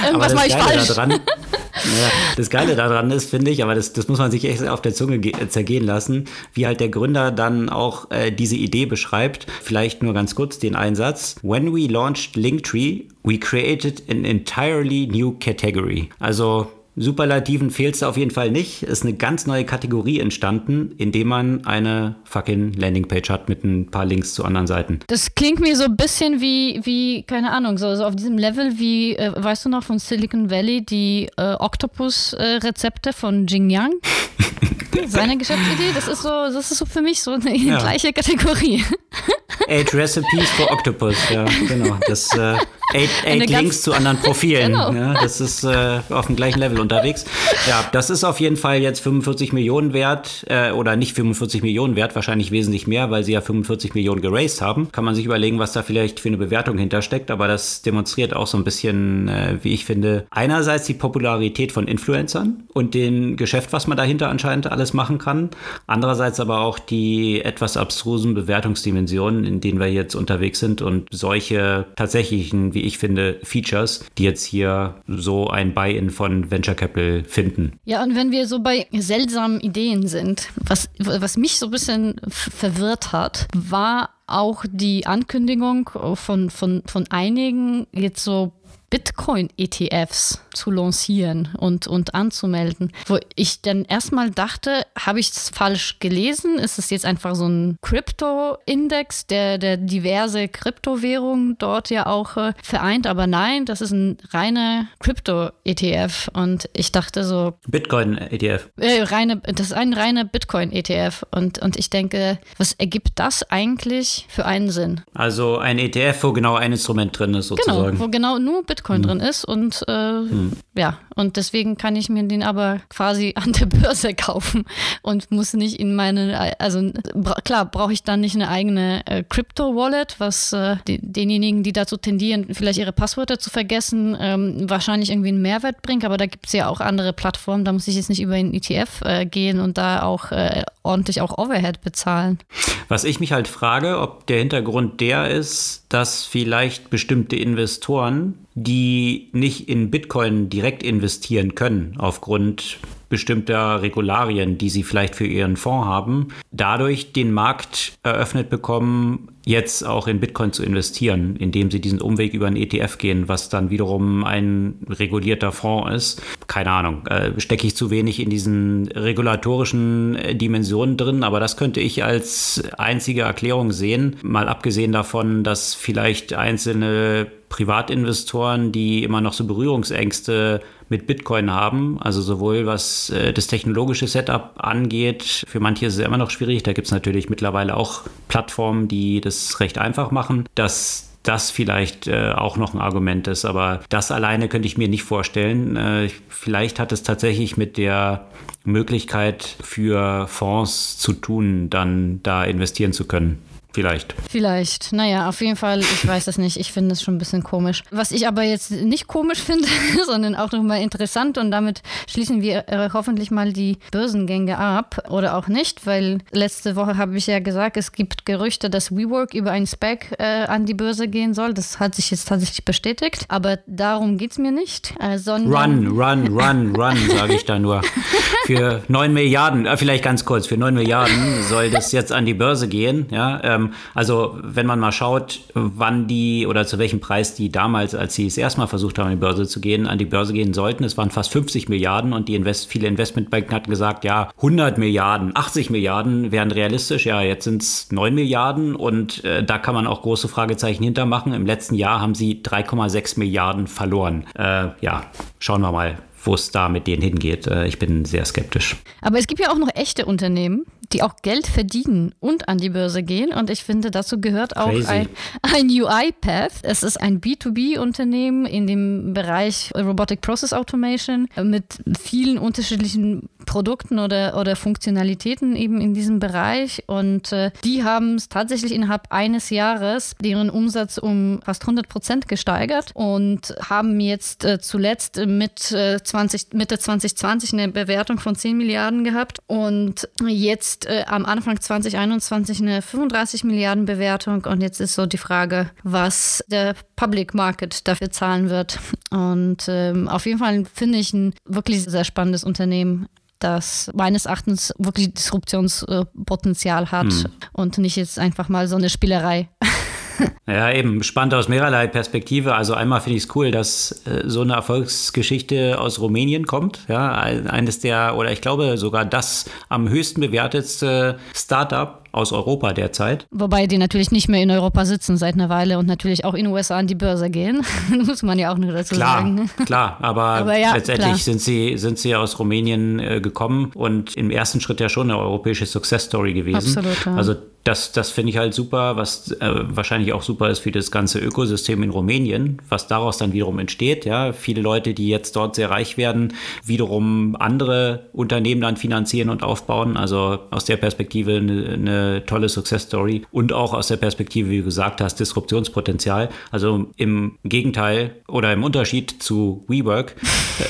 [SPEAKER 3] Irgendwas mache ich falsch.
[SPEAKER 1] Daran, ja, das Geile daran ist, finde ich, aber das, das muss man sich echt auf der Zunge zergehen lassen, wie halt der Gründer dann auch äh, diese Idee beschreibt. Vielleicht nur ganz kurz den Einsatz. When we launched Linktree, we created an entirely new category. Also Superlativen fehlt es auf jeden Fall nicht. Ist eine ganz neue Kategorie entstanden, indem man eine fucking Landingpage hat mit ein paar Links zu anderen Seiten.
[SPEAKER 3] Das klingt mir so ein bisschen wie, wie keine Ahnung, so, so auf diesem Level wie, äh, weißt du noch, von Silicon Valley, die äh, Octopus-Rezepte äh, von Jing Yang. (laughs) Seine Geschäftsidee, das ist so, das ist so für mich so eine ja. gleiche Kategorie. (laughs)
[SPEAKER 1] Eight Recipes for Octopus, ja, genau. Das äh, eight, eight Links zu anderen Profilen. (laughs) Genau. Ja, das ist äh, auf dem gleichen Level unterwegs. Ja, das ist auf jeden Fall jetzt 45 Millionen wert äh, oder nicht 45 Millionen wert, wahrscheinlich wesentlich mehr, weil sie ja 45 Millionen geraced haben. Kann man sich überlegen, was da vielleicht für eine Bewertung hintersteckt, aber das demonstriert auch so ein bisschen, äh, wie ich finde, einerseits die Popularität von Influencern und den Geschäft, was man dahinter anscheinend alles machen kann. Andererseits aber auch die etwas abstrusen Bewertungsdimensionen, in denen wir jetzt unterwegs sind und solche tatsächlichen, wie ich finde, Features, die jetzt hier so ein Buy-in von Venture Capital finden.
[SPEAKER 3] Ja, und wenn wir so bei seltsamen Ideen sind, was, was mich so ein bisschen verwirrt hat, war auch die Ankündigung von, von, von einigen jetzt so Bitcoin-ETFs zu lancieren und, und anzumelden. Wo ich dann erstmal dachte, habe ich es falsch gelesen? Ist es jetzt einfach so ein Krypto-Index, der, der diverse Kryptowährungen dort ja auch äh, vereint? Aber nein, das ist ein reiner Krypto-ETF. Und ich dachte so.
[SPEAKER 1] Bitcoin-ETF.
[SPEAKER 3] Äh, reine, das ist ein reiner Bitcoin-ETF. Und, und ich denke, was ergibt das eigentlich für einen Sinn?
[SPEAKER 1] Also ein ETF, wo genau ein Instrument drin ist, genau, sozusagen.
[SPEAKER 3] Genau, wo genau nur Bitcoin mhm. drin ist und äh, ja, und deswegen kann ich mir den aber quasi (laughs) an der Börse kaufen und muss nicht in meine, also klar, brauche ich dann nicht eine eigene äh, Crypto-Wallet, was äh, die, denjenigen, die dazu tendieren, vielleicht ihre Passwörter zu vergessen, ähm, wahrscheinlich irgendwie einen Mehrwert bringt, aber da gibt es ja auch andere Plattformen, da muss ich jetzt nicht über einen ETF äh, gehen und da auch äh, ordentlich auch Overhead bezahlen.
[SPEAKER 1] Was ich mich halt frage, ob der Hintergrund der ist, dass vielleicht bestimmte Investoren die nicht in Bitcoin direkt investieren können aufgrund bestimmter Regularien, die sie vielleicht für ihren Fonds haben, dadurch den Markt eröffnet bekommen, jetzt auch in Bitcoin zu investieren, indem sie diesen Umweg über einen ETF gehen, was dann wiederum ein regulierter Fonds ist. Keine Ahnung, äh, stecke ich zu wenig in diesen regulatorischen äh, Dimensionen drin, aber das könnte ich als einzige Erklärung sehen, mal abgesehen davon, dass vielleicht einzelne Privatinvestoren, die immer noch so Berührungsängste mit Bitcoin haben, also sowohl was äh, das technologische Setup angeht, für manche ist es immer noch schwierig, da gibt es natürlich mittlerweile auch Plattformen, die das recht einfach machen, dass das vielleicht äh, auch noch ein Argument ist. Aber das alleine könnte ich mir nicht vorstellen. Äh, vielleicht hat es tatsächlich mit der Möglichkeit für Fonds zu tun, dann da investieren zu können. Vielleicht.
[SPEAKER 3] Vielleicht. Naja, auf jeden Fall, ich weiß es nicht. Ich finde es schon ein bisschen komisch. Was ich aber jetzt nicht komisch (laughs) finde, sondern auch nochmal interessant und damit schließen wir äh, hoffentlich mal die Börsengänge ab oder auch nicht, weil letzte Woche habe ich ja gesagt, es gibt Gerüchte, dass WeWork über ein Spec äh, an die Börse gehen soll. Das hat sich jetzt tatsächlich bestätigt, aber darum geht es mir nicht. Äh,
[SPEAKER 1] run, run, run, run, sage ich da nur. Für 9 Milliarden, äh, vielleicht ganz kurz, für 9 Milliarden soll das jetzt an die Börse gehen, ja. Ähm, ähm, also wenn man mal schaut, wann die oder zu welchem Preis die damals, als sie es erstmal versucht haben, an die Börse zu gehen, an die Börse gehen sollten, es waren fast 50 Milliarden und die Invest viele Investmentbanken hatten gesagt, ja, 100 Milliarden, 80 Milliarden wären realistisch. Ja, jetzt sind es 9 Milliarden und äh, da kann man auch große Fragezeichen hintermachen. Im letzten Jahr haben sie 3,6 Milliarden verloren. Äh, ja, schauen wir mal, wo es da mit denen hingeht. Äh, ich bin sehr skeptisch.
[SPEAKER 3] Aber es gibt ja auch noch echte Unternehmen, die auch Geld verdienen und an die Börse gehen. Und ich finde, dazu gehört auch ein, ein UiPath. Es ist ein B2B-Unternehmen in dem Bereich Robotic Process Automation mit vielen unterschiedlichen Produkten oder, oder Funktionalitäten eben in diesem Bereich. Und äh, die haben es tatsächlich innerhalb eines Jahres deren Umsatz um fast 100 Prozent gesteigert und haben jetzt äh, zuletzt mit äh, 20, Mitte 2020 eine Bewertung von 10 Milliarden gehabt und jetzt äh, am Anfang 2021 eine 35 Milliarden Bewertung. Und jetzt ist so die Frage, was der Public Market dafür zahlen wird. Und ähm, auf jeden Fall finde ich ein wirklich sehr spannendes Unternehmen das meines Erachtens wirklich Disruptionspotenzial hat hm. und nicht jetzt einfach mal so eine Spielerei. (laughs)
[SPEAKER 1] Ja, eben spannend aus mehrerlei Perspektive. Also einmal finde ich es cool, dass äh, so eine Erfolgsgeschichte aus Rumänien kommt. Ja, eines der, oder ich glaube sogar das am höchsten bewertetste Startup aus Europa derzeit.
[SPEAKER 3] Wobei die natürlich nicht mehr in Europa sitzen seit einer Weile und natürlich auch in den USA an die Börse gehen. (laughs) muss man ja auch nur dazu
[SPEAKER 1] klar,
[SPEAKER 3] sagen.
[SPEAKER 1] Klar, aber, aber ja, letztendlich klar. Sind, sie, sind sie aus Rumänien äh, gekommen und im ersten Schritt ja schon eine europäische Success Story gewesen. Absolut. Ja. Also das, das finde ich halt super, was äh, wahrscheinlich auch super ist für das ganze Ökosystem in Rumänien, was daraus dann wiederum entsteht. Ja, viele Leute, die jetzt dort sehr reich werden, wiederum andere Unternehmen dann finanzieren und aufbauen. Also aus der Perspektive eine, eine tolle Success Story und auch aus der Perspektive, wie du gesagt hast, Disruptionspotenzial. Also im Gegenteil oder im Unterschied zu WeWork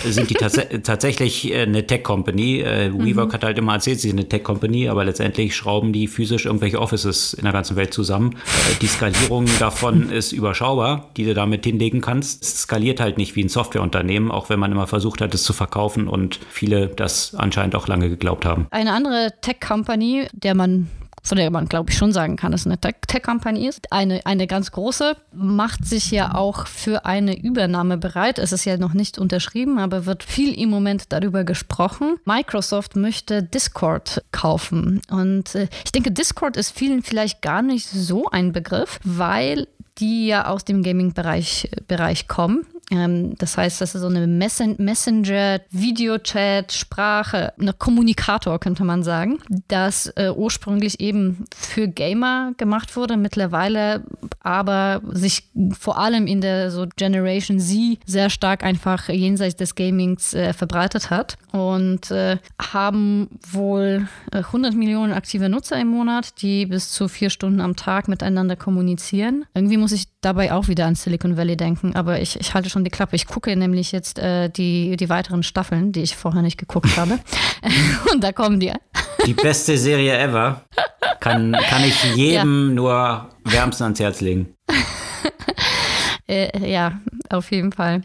[SPEAKER 1] äh, sind die tats (laughs) tatsächlich äh, eine Tech Company. Äh, WeWork mhm. hat halt immer erzählt, sie sind eine Tech Company, aber letztendlich schrauben die physisch irgendwelche Offices in der ganzen Welt zusammen. Die Skalierung (laughs) davon ist überschaubar, die du damit hinlegen kannst. Es skaliert halt nicht wie ein Softwareunternehmen, auch wenn man immer versucht hat, es zu verkaufen und viele das anscheinend auch lange geglaubt haben.
[SPEAKER 3] Eine andere Tech-Company, der man von der man, glaube ich, schon sagen kann, dass es eine Tech-Company ist. Eine, eine ganz große, macht sich ja auch für eine Übernahme bereit. Es ist ja noch nicht unterschrieben, aber wird viel im Moment darüber gesprochen. Microsoft möchte Discord kaufen. Und äh, ich denke, Discord ist vielen vielleicht gar nicht so ein Begriff, weil die ja aus dem Gaming-Bereich Bereich kommen. Ähm, das heißt, das ist so eine Messen Messenger, Videochat, Sprache, ein Kommunikator könnte man sagen, das äh, ursprünglich eben für Gamer gemacht wurde, mittlerweile aber sich vor allem in der so Generation Z sehr stark einfach jenseits des Gamings äh, verbreitet hat und äh, haben wohl 100 äh, Millionen aktive Nutzer im Monat, die bis zu vier Stunden am Tag miteinander kommunizieren. Irgendwie muss ich dabei auch wieder an Silicon Valley denken, aber ich, ich halte schon die Klappe. Ich gucke nämlich jetzt äh, die, die weiteren Staffeln, die ich vorher nicht geguckt habe. (laughs) (laughs) und da kommen die.
[SPEAKER 1] Die beste Serie ever. Kann, kann ich (laughs) jedem ja. nur wärmstens ans Herz legen.
[SPEAKER 3] äh, ja, auf jeden Fall.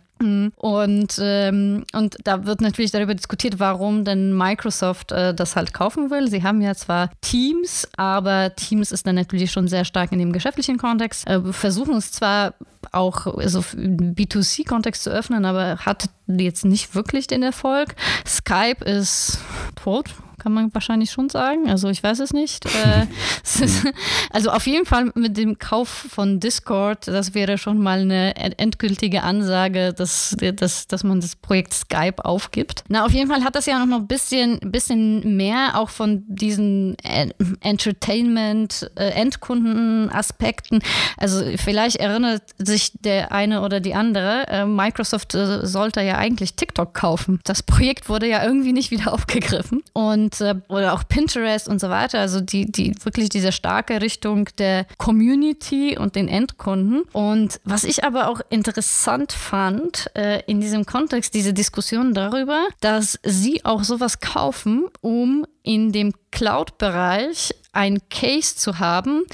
[SPEAKER 3] Und, ähm, und da wird natürlich darüber diskutiert, warum denn Microsoft äh, das halt kaufen will. Sie haben ja zwar Teams, aber Teams ist dann natürlich schon sehr stark in dem geschäftlichen Kontext. Äh, versuchen es zwar auch also im B2C-Kontext zu öffnen, aber hat jetzt nicht wirklich den Erfolg. Skype ist tot, kann man wahrscheinlich schon sagen. Also ich weiß es nicht. Äh, (laughs) also auf jeden Fall mit dem Kauf von Discord, das wäre schon mal eine endgültige Ansage, dass, dass, dass man das Projekt Skype aufgibt. Na, auf jeden Fall hat das ja noch ein bisschen, bisschen mehr auch von diesen Entertainment-Endkunden-Aspekten. Äh, also vielleicht erinnert sich der eine oder die andere, äh, Microsoft äh, sollte ja eigentlich TikTok kaufen. Das Projekt wurde ja irgendwie nicht wieder aufgegriffen. Und und oder auch Pinterest und so weiter. Also die, die wirklich diese starke Richtung der Community und den Endkunden. Und was ich aber auch interessant fand äh, in diesem Kontext, diese Diskussion darüber, dass sie auch sowas kaufen, um in dem Cloud-Bereich ein Case zu haben,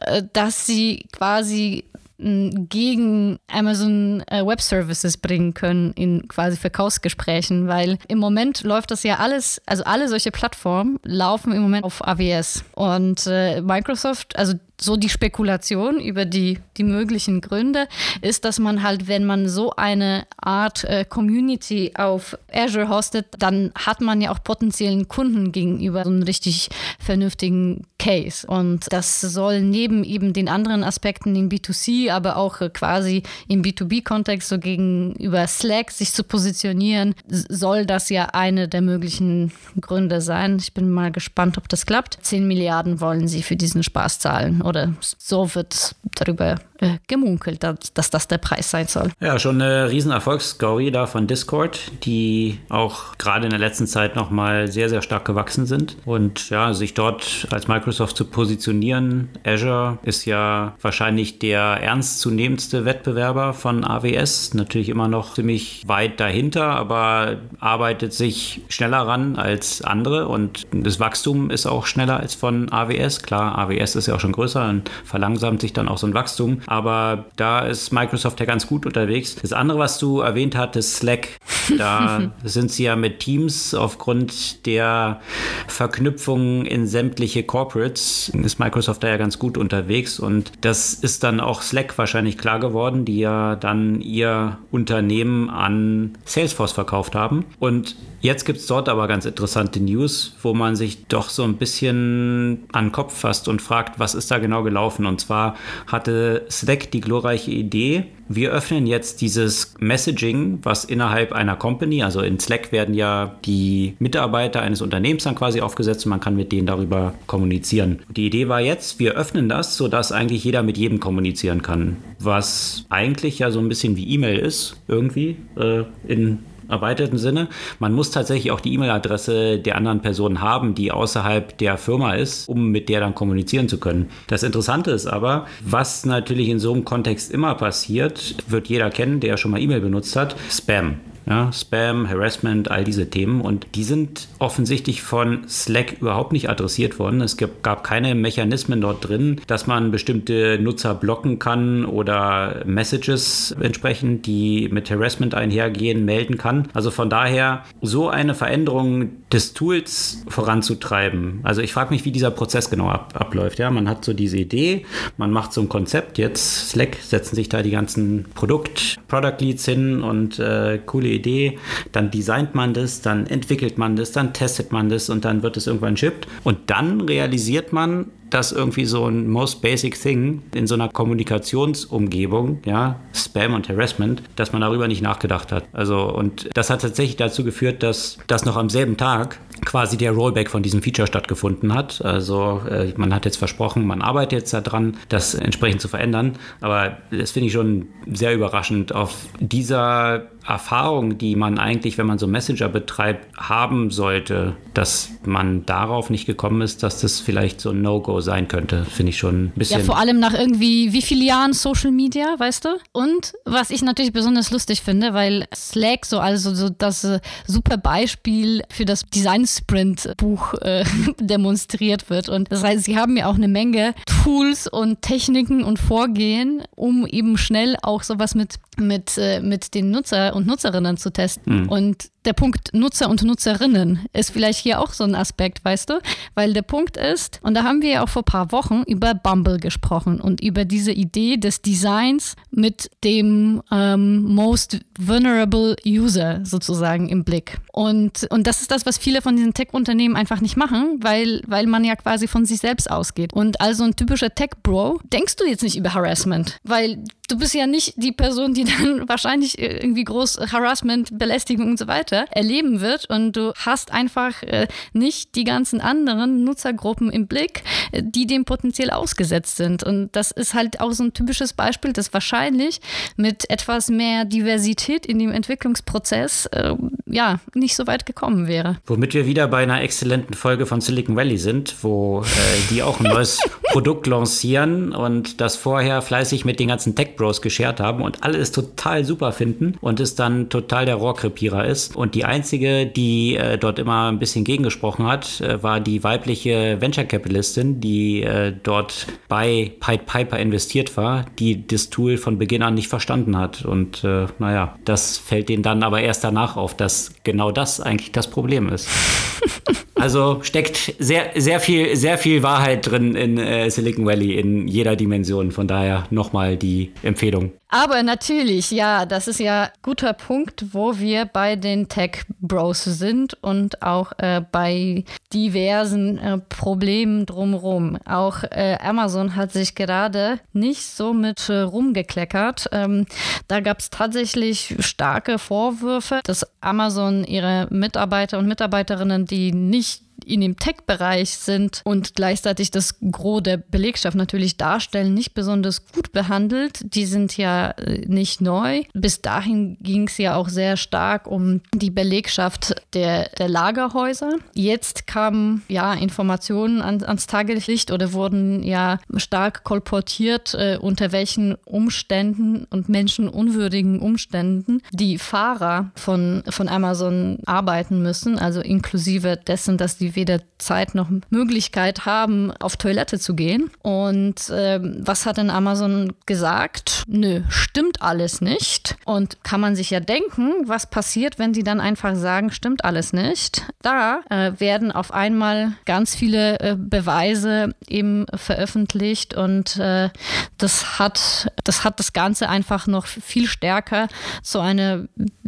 [SPEAKER 3] äh, dass sie quasi gegen Amazon äh, Web Services bringen können in quasi Verkaufsgesprächen, weil im Moment läuft das ja alles, also alle solche Plattformen laufen im Moment auf AWS und äh, Microsoft, also so die Spekulation über die, die möglichen Gründe ist, dass man halt, wenn man so eine Art äh, Community auf Azure hostet, dann hat man ja auch potenziellen Kunden gegenüber so einen richtig vernünftigen Case. Und das soll neben eben den anderen Aspekten im B2C, aber auch äh, quasi im B2B-Kontext so gegenüber Slack sich zu positionieren, soll das ja eine der möglichen Gründe sein. Ich bin mal gespannt, ob das klappt. 10 Milliarden wollen sie für diesen Spaß zahlen oder so wird darüber äh, gemunkelt, dass, dass, das der Preis sein soll.
[SPEAKER 1] Ja, schon eine riesen Erfolgsstory da von Discord, die auch gerade in der letzten Zeit nochmal sehr, sehr stark gewachsen sind. Und ja, sich dort als Microsoft zu positionieren, Azure ist ja wahrscheinlich der ernstzunehmendste Wettbewerber von AWS. Natürlich immer noch ziemlich weit dahinter, aber arbeitet sich schneller ran als andere und das Wachstum ist auch schneller als von AWS. Klar, AWS ist ja auch schon größer und verlangsamt sich dann auch so ein Wachstum aber da ist Microsoft ja ganz gut unterwegs. Das andere, was du erwähnt hattest, Slack, da (laughs) sind sie ja mit Teams aufgrund der Verknüpfung in sämtliche Corporates, ist Microsoft da ja ganz gut unterwegs und das ist dann auch Slack wahrscheinlich klar geworden, die ja dann ihr Unternehmen an Salesforce verkauft haben und Jetzt gibt es dort aber ganz interessante News, wo man sich doch so ein bisschen an den Kopf fasst und fragt, was ist da genau gelaufen? Und zwar hatte Slack die glorreiche Idee, wir öffnen jetzt dieses Messaging, was innerhalb einer Company, also in Slack werden ja die Mitarbeiter eines Unternehmens dann quasi aufgesetzt und man kann mit denen darüber kommunizieren. Die Idee war jetzt, wir öffnen das, sodass eigentlich jeder mit jedem kommunizieren kann, was eigentlich ja so ein bisschen wie E-Mail ist, irgendwie äh, in erweiterten Sinne. Man muss tatsächlich auch die E-Mail-Adresse der anderen Person haben, die außerhalb der Firma ist, um mit der dann kommunizieren zu können. Das Interessante ist aber, was natürlich in so einem Kontext immer passiert, wird jeder kennen, der schon mal E-Mail benutzt hat, Spam. Ja, Spam, Harassment, all diese Themen. Und die sind offensichtlich von Slack überhaupt nicht adressiert worden. Es gab keine Mechanismen dort drin, dass man bestimmte Nutzer blocken kann oder Messages entsprechend, die mit Harassment einhergehen, melden kann. Also von daher, so eine Veränderung des Tools voranzutreiben. Also ich frage mich, wie dieser Prozess genau ab, abläuft. Ja, man hat so diese Idee, man macht so ein Konzept. Jetzt Slack setzen sich da die ganzen Produkt, Product Leads hin und äh, coole Idee, dann designt man das, dann entwickelt man das, dann testet man das und dann wird es irgendwann shipped. Und dann realisiert man, dass irgendwie so ein most basic thing in so einer Kommunikationsumgebung, ja, Spam und Harassment, dass man darüber nicht nachgedacht hat. Also, und das hat tatsächlich dazu geführt, dass das noch am selben Tag quasi der Rollback von diesem Feature stattgefunden hat. Also äh, man hat jetzt versprochen, man arbeitet jetzt daran, das entsprechend zu verändern. Aber das finde ich schon sehr überraschend. Auf dieser Erfahrung, die man eigentlich, wenn man so Messenger betreibt, haben sollte, dass man darauf nicht gekommen ist, dass das vielleicht so ein No-Go sein könnte. Finde ich schon ein bisschen.
[SPEAKER 3] Ja, vor allem nach irgendwie wie viele Jahren Social Media, weißt du? Und was ich natürlich besonders lustig finde, weil Slack so also so das äh, super Beispiel für das Design Sprint Buch äh, (laughs) demonstriert wird. Und das heißt, sie haben ja auch eine Menge Tools und Techniken und Vorgehen, um eben schnell auch sowas mit mit, äh, mit den Nutzer und Nutzerinnen zu testen. Mhm. Und der Punkt Nutzer und Nutzerinnen ist vielleicht hier auch so ein Aspekt, weißt du? Weil der Punkt ist, und da haben wir ja auch vor ein paar Wochen über Bumble gesprochen und über diese Idee des Designs mit dem ähm, Most Vulnerable User sozusagen im Blick. Und, und das ist das, was viele von diesen Tech-Unternehmen einfach nicht machen, weil, weil man ja quasi von sich selbst ausgeht. Und also ein typischer Tech-Bro, denkst du jetzt nicht über Harassment, weil du bist ja nicht die Person, die dann (laughs) wahrscheinlich irgendwie groß Harassment, Belästigung und so weiter erleben wird und du hast einfach äh, nicht die ganzen anderen Nutzergruppen im Blick, äh, die dem potenziell ausgesetzt sind. Und das ist halt auch so ein typisches Beispiel, das wahrscheinlich mit etwas mehr Diversität in dem Entwicklungsprozess äh, ja nicht so weit gekommen wäre.
[SPEAKER 1] Womit wir wieder bei einer exzellenten Folge von Silicon Valley sind, wo äh, die auch ein neues (laughs) Produkt lancieren und das vorher fleißig mit den ganzen Tech Bros geschert haben und alle es total super finden und es dann total der Rohrkrepierer ist. Und die einzige, die äh, dort immer ein bisschen gegengesprochen hat, äh, war die weibliche Venture Capitalistin, die äh, dort bei Pied Piper investiert war, die das Tool von Beginn an nicht verstanden hat. Und äh, naja, das fällt denen dann aber erst danach auf, dass genau das eigentlich das Problem ist. (laughs) Also steckt sehr, sehr viel, sehr viel Wahrheit drin in äh, Silicon Valley in jeder Dimension. Von daher nochmal die Empfehlung.
[SPEAKER 3] Aber natürlich, ja, das ist ja guter Punkt, wo wir bei den Tech Bros sind und auch äh, bei diversen äh, Problemen drumherum. Auch äh, Amazon hat sich gerade nicht so mit äh, rumgekleckert. Ähm, da gab es tatsächlich starke Vorwürfe, dass Amazon ihre Mitarbeiter und Mitarbeiterinnen, die nicht in dem Tech-Bereich sind und gleichzeitig das Gros der Belegschaft natürlich darstellen, nicht besonders gut behandelt. Die sind ja äh, nicht neu. Bis dahin ging es ja auch sehr stark um die Belegschaft der, der Lagerhäuser. Jetzt kamen ja Informationen an, ans Tageslicht oder wurden ja stark kolportiert, äh, unter welchen Umständen und menschenunwürdigen Umständen die Fahrer von, von Amazon arbeiten müssen, also inklusive dessen, dass die weder Zeit noch Möglichkeit haben, auf Toilette zu gehen. Und äh, was hat denn Amazon gesagt? Nö, stimmt alles nicht. Und kann man sich ja denken, was passiert, wenn sie dann einfach sagen, stimmt alles nicht. Da äh, werden auf einmal ganz viele äh, Beweise eben veröffentlicht und äh, das hat, das hat das Ganze einfach noch viel stärker zu einer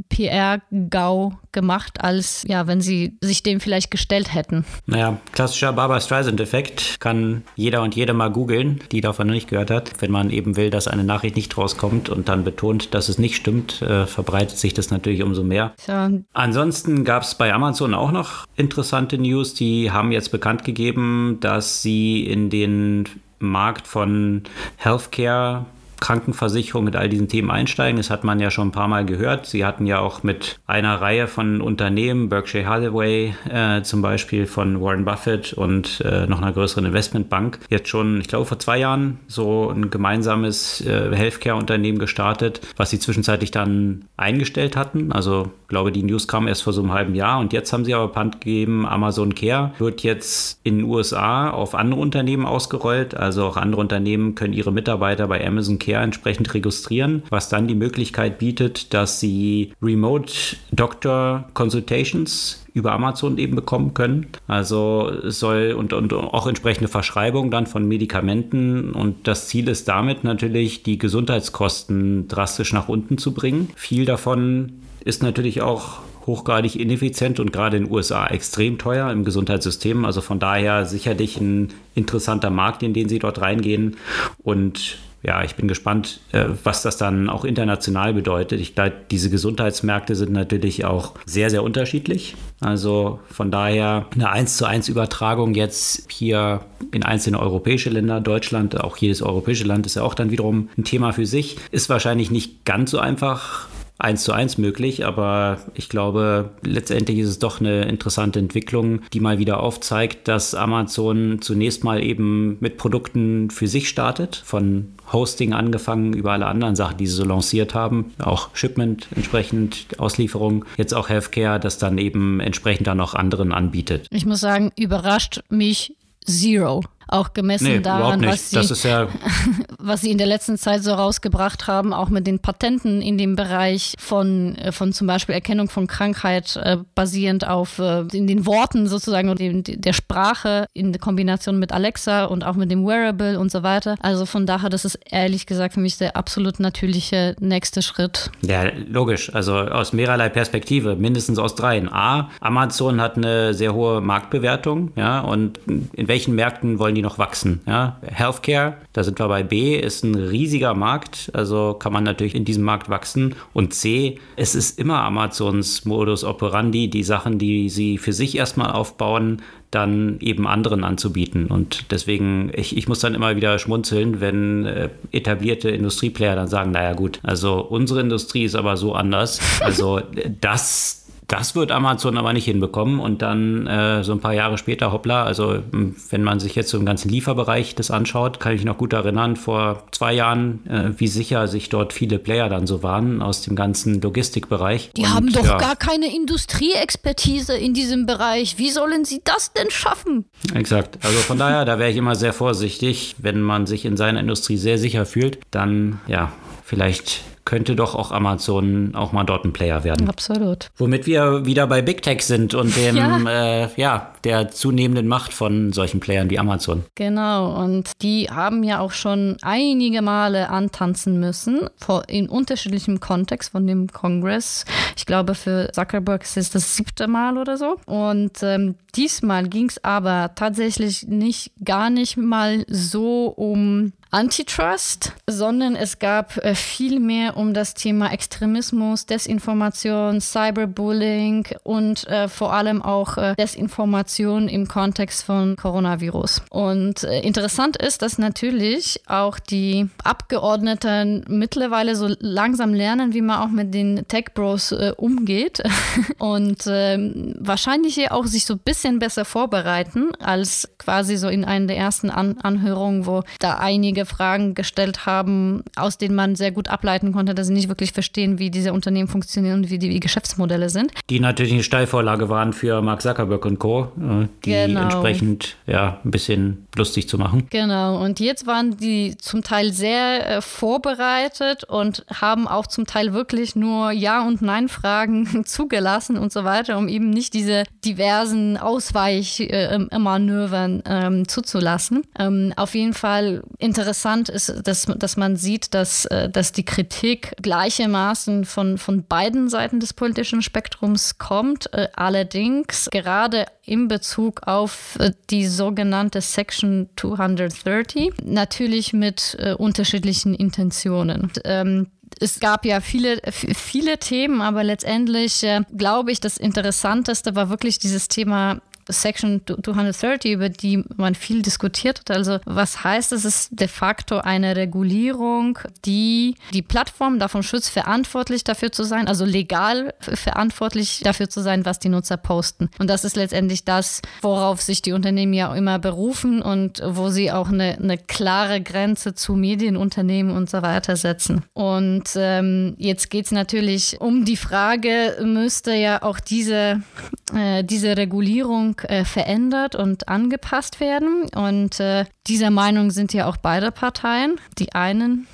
[SPEAKER 3] PR-GAU gemacht, als ja, wenn sie sich dem vielleicht gestellt hätten.
[SPEAKER 1] Naja, klassischer Barbara Streisand-Effekt kann jeder und jede mal googeln, die davon noch nicht gehört hat. Wenn man eben will, dass eine Nachricht nicht rauskommt und dann betont, dass es nicht stimmt, äh, verbreitet sich das natürlich umso mehr. Tja. Ansonsten gab es bei Amazon auch noch interessante News. Die haben jetzt bekannt gegeben, dass sie in den Markt von Healthcare Krankenversicherung mit all diesen Themen einsteigen. Das hat man ja schon ein paar Mal gehört. Sie hatten ja auch mit einer Reihe von Unternehmen, Berkshire Hathaway äh, zum Beispiel von Warren Buffett und äh, noch einer größeren Investmentbank, jetzt schon, ich glaube, vor zwei Jahren so ein gemeinsames äh, Healthcare-Unternehmen gestartet, was sie zwischenzeitlich dann eingestellt hatten. Also, ich glaube, die News kam erst vor so einem halben Jahr und jetzt haben sie aber bekannt gegeben, Amazon Care wird jetzt in den USA auf andere Unternehmen ausgerollt. Also auch andere Unternehmen können ihre Mitarbeiter bei Amazon Care Care entsprechend registrieren, was dann die Möglichkeit bietet, dass sie Remote Doctor Consultations über Amazon eben bekommen können. Also soll und, und auch entsprechende Verschreibung dann von Medikamenten. Und das Ziel ist damit natürlich, die Gesundheitskosten drastisch nach unten zu bringen. Viel davon ist natürlich auch hochgradig ineffizient und gerade in den USA extrem teuer im Gesundheitssystem. Also von daher sicherlich ein interessanter Markt, in den sie dort reingehen. Und ja, ich bin gespannt, äh, was das dann auch international bedeutet. Ich glaube, diese Gesundheitsmärkte sind natürlich auch sehr, sehr unterschiedlich. Also von daher eine 1 zu 1 Übertragung jetzt hier in einzelne europäische Länder, Deutschland, auch jedes europäische Land ist ja auch dann wiederum ein Thema für sich, ist wahrscheinlich nicht ganz so einfach eins zu eins möglich, aber ich glaube, letztendlich ist es doch eine interessante Entwicklung, die mal wieder aufzeigt, dass Amazon zunächst mal eben mit Produkten für sich startet, von Hosting angefangen über alle anderen Sachen, die sie so lanciert haben, auch Shipment entsprechend, Auslieferung, jetzt auch Healthcare, das dann eben entsprechend dann auch anderen anbietet.
[SPEAKER 3] Ich muss sagen, überrascht mich Zero. Auch gemessen nee, daran, was sie,
[SPEAKER 1] ja (laughs)
[SPEAKER 3] was sie in der letzten Zeit so rausgebracht haben, auch mit den Patenten in dem Bereich von, äh, von zum Beispiel Erkennung von Krankheit äh, basierend auf äh, in den Worten sozusagen und den, der Sprache in Kombination mit Alexa und auch mit dem Wearable und so weiter. Also von daher, das ist ehrlich gesagt für mich der absolut natürliche nächste Schritt.
[SPEAKER 1] Ja, logisch. Also aus mehrerlei Perspektive, mindestens aus dreien. A, Amazon hat eine sehr hohe Marktbewertung, ja, und in welchen Märkten wollen die noch wachsen. Ja? Healthcare, da sind wir bei B, ist ein riesiger Markt, also kann man natürlich in diesem Markt wachsen. Und C, es ist immer Amazons Modus operandi, die Sachen, die sie für sich erstmal aufbauen, dann eben anderen anzubieten. Und deswegen, ich, ich muss dann immer wieder schmunzeln, wenn äh, etablierte Industrieplayer dann sagen, naja gut, also unsere Industrie ist aber so anders. (laughs) Also das das wird Amazon aber nicht hinbekommen und dann äh, so ein paar Jahre später, hoppla, also hm, wenn man sich jetzt so im ganzen Lieferbereich das anschaut, kann ich noch gut erinnern, vor zwei Jahren, äh, wie sicher sich dort viele Player dann so waren aus dem ganzen Logistikbereich.
[SPEAKER 3] Die und, haben doch ja, gar keine Industrieexpertise in diesem Bereich. Wie sollen sie das denn schaffen?
[SPEAKER 1] Exakt. Also von daher, da wäre ich immer sehr vorsichtig, wenn man sich in seiner Industrie sehr sicher fühlt, dann ja, vielleicht könnte doch auch Amazon auch mal dort ein Player werden.
[SPEAKER 3] Absolut.
[SPEAKER 1] Womit wir wieder bei Big Tech sind und (laughs) dem, ja. Äh, ja, der zunehmenden Macht von solchen Playern wie Amazon.
[SPEAKER 3] Genau, und die haben ja auch schon einige Male antanzen müssen, in unterschiedlichem Kontext von dem Kongress. Ich glaube, für Zuckerberg ist es das siebte Mal oder so. Und ähm, diesmal ging es aber tatsächlich nicht, gar nicht mal so um Antitrust, sondern es gab äh, viel mehr um das Thema Extremismus, Desinformation, Cyberbullying und äh, vor allem auch äh, Desinformation im Kontext von Coronavirus. Und äh, interessant ist, dass natürlich auch die Abgeordneten mittlerweile so langsam lernen, wie man auch mit den Tech Bros äh, umgeht (laughs) und ähm, wahrscheinlich auch sich so ein bisschen besser vorbereiten als quasi so in einer der ersten An Anhörungen, wo da einige Fragen gestellt haben, aus denen man sehr gut ableiten konnte, dass sie nicht wirklich verstehen, wie diese Unternehmen funktionieren und wie die Geschäftsmodelle sind.
[SPEAKER 1] Die natürlich eine Steilvorlage waren für Mark Zuckerberg und Co., die genau. entsprechend ja, ein bisschen lustig zu machen.
[SPEAKER 3] Genau, und jetzt waren die zum Teil sehr äh, vorbereitet und haben auch zum Teil wirklich nur Ja- und Nein-Fragen (laughs) zugelassen und so weiter, um eben nicht diese diversen Ausweichmanövern äh, ähm, zuzulassen. Ähm, auf jeden Fall interessant interessant ist, dass, dass man sieht, dass, äh, dass die Kritik gleichermaßen von, von beiden Seiten des politischen Spektrums kommt. Äh, allerdings gerade in Bezug auf äh, die sogenannte Section 230, natürlich mit unterschiedlichen Intentionen. Ähm, es gab ja viele, viele Themen, aber letztendlich äh, glaube ich, das Interessanteste war wirklich dieses Thema Section 230, über die man viel diskutiert hat. Also was heißt, es ist de facto eine Regulierung, die die Plattform davon schützt, verantwortlich dafür zu sein, also legal verantwortlich dafür zu sein, was die Nutzer posten. Und das ist letztendlich das, worauf sich die Unternehmen ja immer berufen und wo sie auch eine, eine klare Grenze zu Medienunternehmen und so weiter setzen. Und ähm, jetzt geht es natürlich um die Frage, müsste ja auch diese, äh, diese Regulierung äh, verändert und angepasst werden. Und äh, dieser Meinung sind ja auch beide Parteien. Die einen,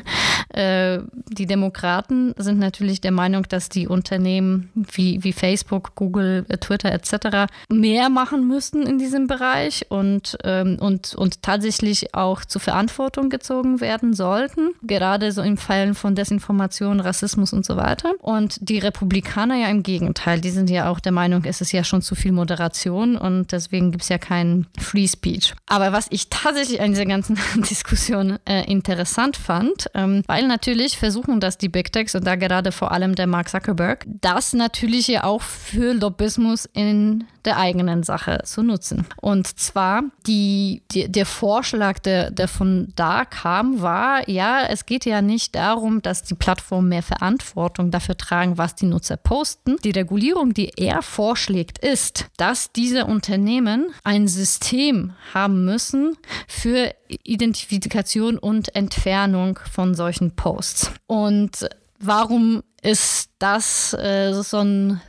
[SPEAKER 3] (laughs) äh, die Demokraten, sind natürlich der Meinung, dass die Unternehmen wie, wie Facebook, Google, äh, Twitter etc. mehr machen müssten in diesem Bereich und, ähm, und, und tatsächlich auch zur Verantwortung gezogen werden sollten, gerade so im Fall von Desinformation, Rassismus und so weiter. Und die Republikaner ja im Gegenteil, die sind ja auch der Meinung, es ist ja schon zu viel Moderation und deswegen gibt es ja keinen Free Speech. Aber was ich tatsächlich an dieser ganzen (laughs) Diskussion äh, interessant fand, ähm, weil natürlich versuchen das die Big Techs und da gerade vor allem der Mark Zuckerberg, das natürlich ja auch für Lobbyismus in der eigenen Sache zu nutzen. Und zwar die, die, der Vorschlag, der, der von da kam, war, ja, es geht ja nicht darum, dass die Plattformen mehr Verantwortung dafür tragen, was die Nutzer posten. Die Regulierung, die er vorschlägt, ist, dass diese Unternehmen ein System haben müssen für Identifikation und Entfernung von solchen Posts. Und warum ist das äh, so ein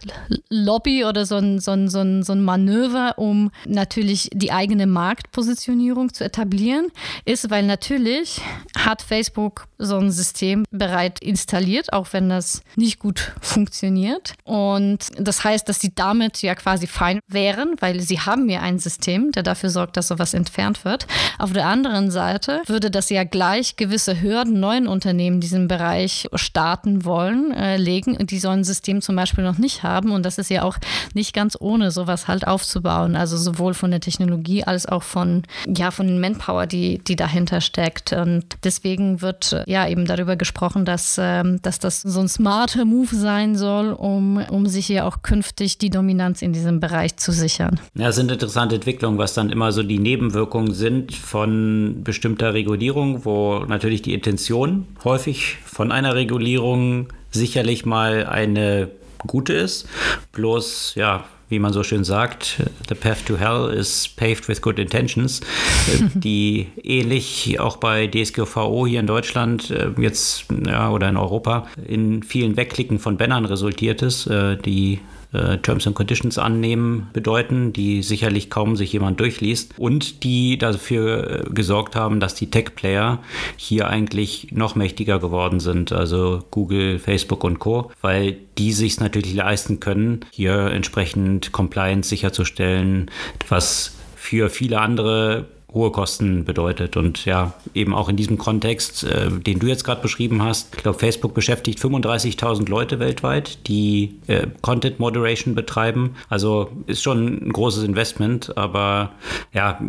[SPEAKER 3] Lobby oder so ein, so, ein, so, ein, so ein Manöver, um natürlich die eigene Marktpositionierung zu etablieren, ist, weil natürlich hat Facebook so ein System bereit installiert, auch wenn das nicht gut funktioniert. Und das heißt, dass sie damit ja quasi fein wären, weil sie haben ja ein System, der dafür sorgt, dass sowas entfernt wird. Auf der anderen Seite würde das ja gleich gewisse Hürden neuen Unternehmen in diesem Bereich starten wollen, äh, legen die so ein System zum Beispiel noch nicht haben. Und das ist ja auch nicht ganz ohne, sowas halt aufzubauen. Also sowohl von der Technologie als auch von, ja, von den Manpower, die, die dahinter steckt. Und deswegen wird ja eben darüber gesprochen, dass, ähm, dass das so ein smarter Move sein soll, um, um sich ja auch künftig die Dominanz in diesem Bereich zu sichern.
[SPEAKER 1] Ja, sind interessante Entwicklungen, was dann immer so die Nebenwirkungen sind von bestimmter Regulierung, wo natürlich die Intention häufig von einer Regulierung sicherlich mal eine gute ist. Bloß, ja, wie man so schön sagt, the path to hell is paved with good intentions, (laughs) die ähnlich auch bei DSGVO hier in Deutschland äh, jetzt ja, oder in Europa in vielen Wegklicken von Bannern resultiert ist, äh, die äh, Terms and Conditions annehmen bedeuten, die sicherlich kaum sich jemand durchliest und die dafür äh, gesorgt haben, dass die Tech-Player hier eigentlich noch mächtiger geworden sind, also Google, Facebook und Co., weil die sich natürlich leisten können, hier entsprechend Compliance sicherzustellen, was für viele andere hohe Kosten bedeutet. Und ja, eben auch in diesem Kontext, äh, den du jetzt gerade beschrieben hast, ich glaube, Facebook beschäftigt 35.000 Leute weltweit, die äh, Content Moderation betreiben. Also ist schon ein großes Investment. Aber ja,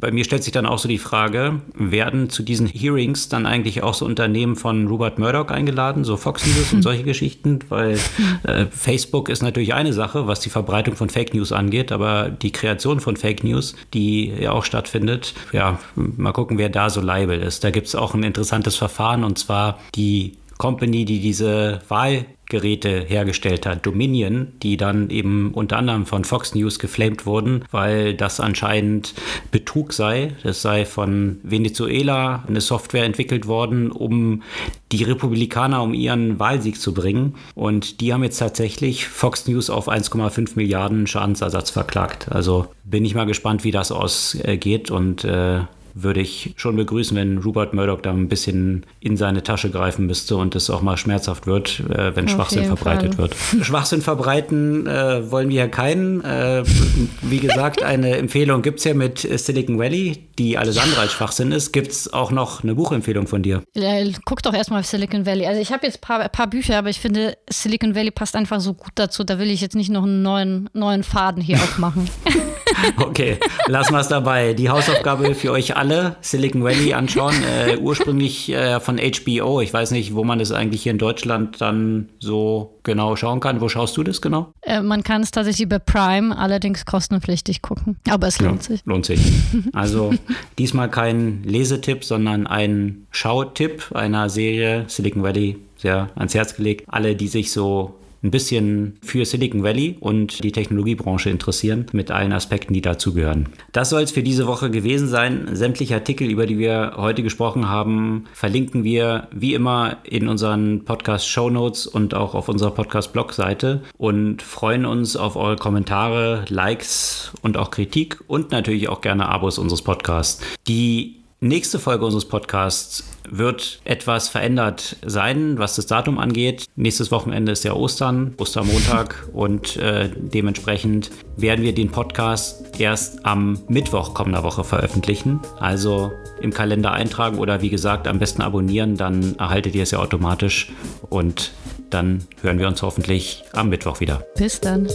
[SPEAKER 1] bei mir stellt sich dann auch so die Frage, werden zu diesen Hearings dann eigentlich auch so Unternehmen von Rupert Murdoch eingeladen, so Fox News und (laughs) solche Geschichten? Weil äh, Facebook ist natürlich eine Sache, was die Verbreitung von Fake News angeht, aber die Kreation von Fake News, die ja auch stattfindet, wird. Ja, mal gucken, wer da so liable ist. Da gibt es auch ein interessantes Verfahren und zwar die Company, die diese Wahlgeräte hergestellt hat, Dominion, die dann eben unter anderem von Fox News geflamed wurden, weil das anscheinend Betrug sei. Das sei von Venezuela eine Software entwickelt worden, um die Republikaner um ihren Wahlsieg zu bringen. Und die haben jetzt tatsächlich Fox News auf 1,5 Milliarden Schadensersatz verklagt. Also bin ich mal gespannt, wie das ausgeht und äh, würde ich schon begrüßen, wenn Rupert Murdoch da ein bisschen in seine Tasche greifen müsste und es auch mal schmerzhaft wird, äh, wenn Auf Schwachsinn verbreitet Fall. wird. Schwachsinn verbreiten äh, wollen wir ja keinen. Äh, wie gesagt, eine (laughs) Empfehlung gibt es ja mit Silicon Valley, die alles andere als Schwachsinn ist. Gibt es auch noch eine Buchempfehlung von dir?
[SPEAKER 3] Guck doch erstmal auf Silicon Valley. Also ich habe jetzt ein paar, paar, Bücher, aber ich finde, Silicon Valley passt einfach so gut dazu. Da will ich jetzt nicht noch einen neuen, neuen Faden hier aufmachen. (laughs) (laughs)
[SPEAKER 1] okay, lassen wir es dabei. Die Hausaufgabe für euch alle Silicon Valley anschauen. Äh, ursprünglich äh, von HBO. Ich weiß nicht, wo man das eigentlich hier in Deutschland dann so genau schauen kann. Wo schaust du das genau?
[SPEAKER 3] Äh, man kann es tatsächlich bei Prime, allerdings kostenpflichtig gucken. Aber es lohnt ja, sich.
[SPEAKER 1] Lohnt sich. (laughs) Also diesmal kein Lesetipp, sondern ein Schautipp einer Serie Silicon Valley sehr ans Herz gelegt. Alle, die sich so ein bisschen für Silicon Valley und die Technologiebranche interessieren, mit allen Aspekten, die dazugehören. Das soll es für diese Woche gewesen sein. Sämtliche Artikel, über die wir heute gesprochen haben, verlinken wir wie immer in unseren Podcast-Show Notes und auch auf unserer Podcast-Blog-Seite und freuen uns auf eure Kommentare, Likes und auch Kritik und natürlich auch gerne Abos unseres Podcasts. Die nächste Folge unseres Podcasts wird etwas verändert sein, was das Datum angeht. Nächstes Wochenende ist ja Ostern, Ostermontag (laughs) und äh, dementsprechend werden wir den Podcast erst am Mittwoch kommender Woche veröffentlichen. Also im Kalender eintragen oder wie gesagt am besten abonnieren, dann erhaltet ihr es ja automatisch und dann hören wir uns hoffentlich am Mittwoch wieder.
[SPEAKER 3] Bis dann.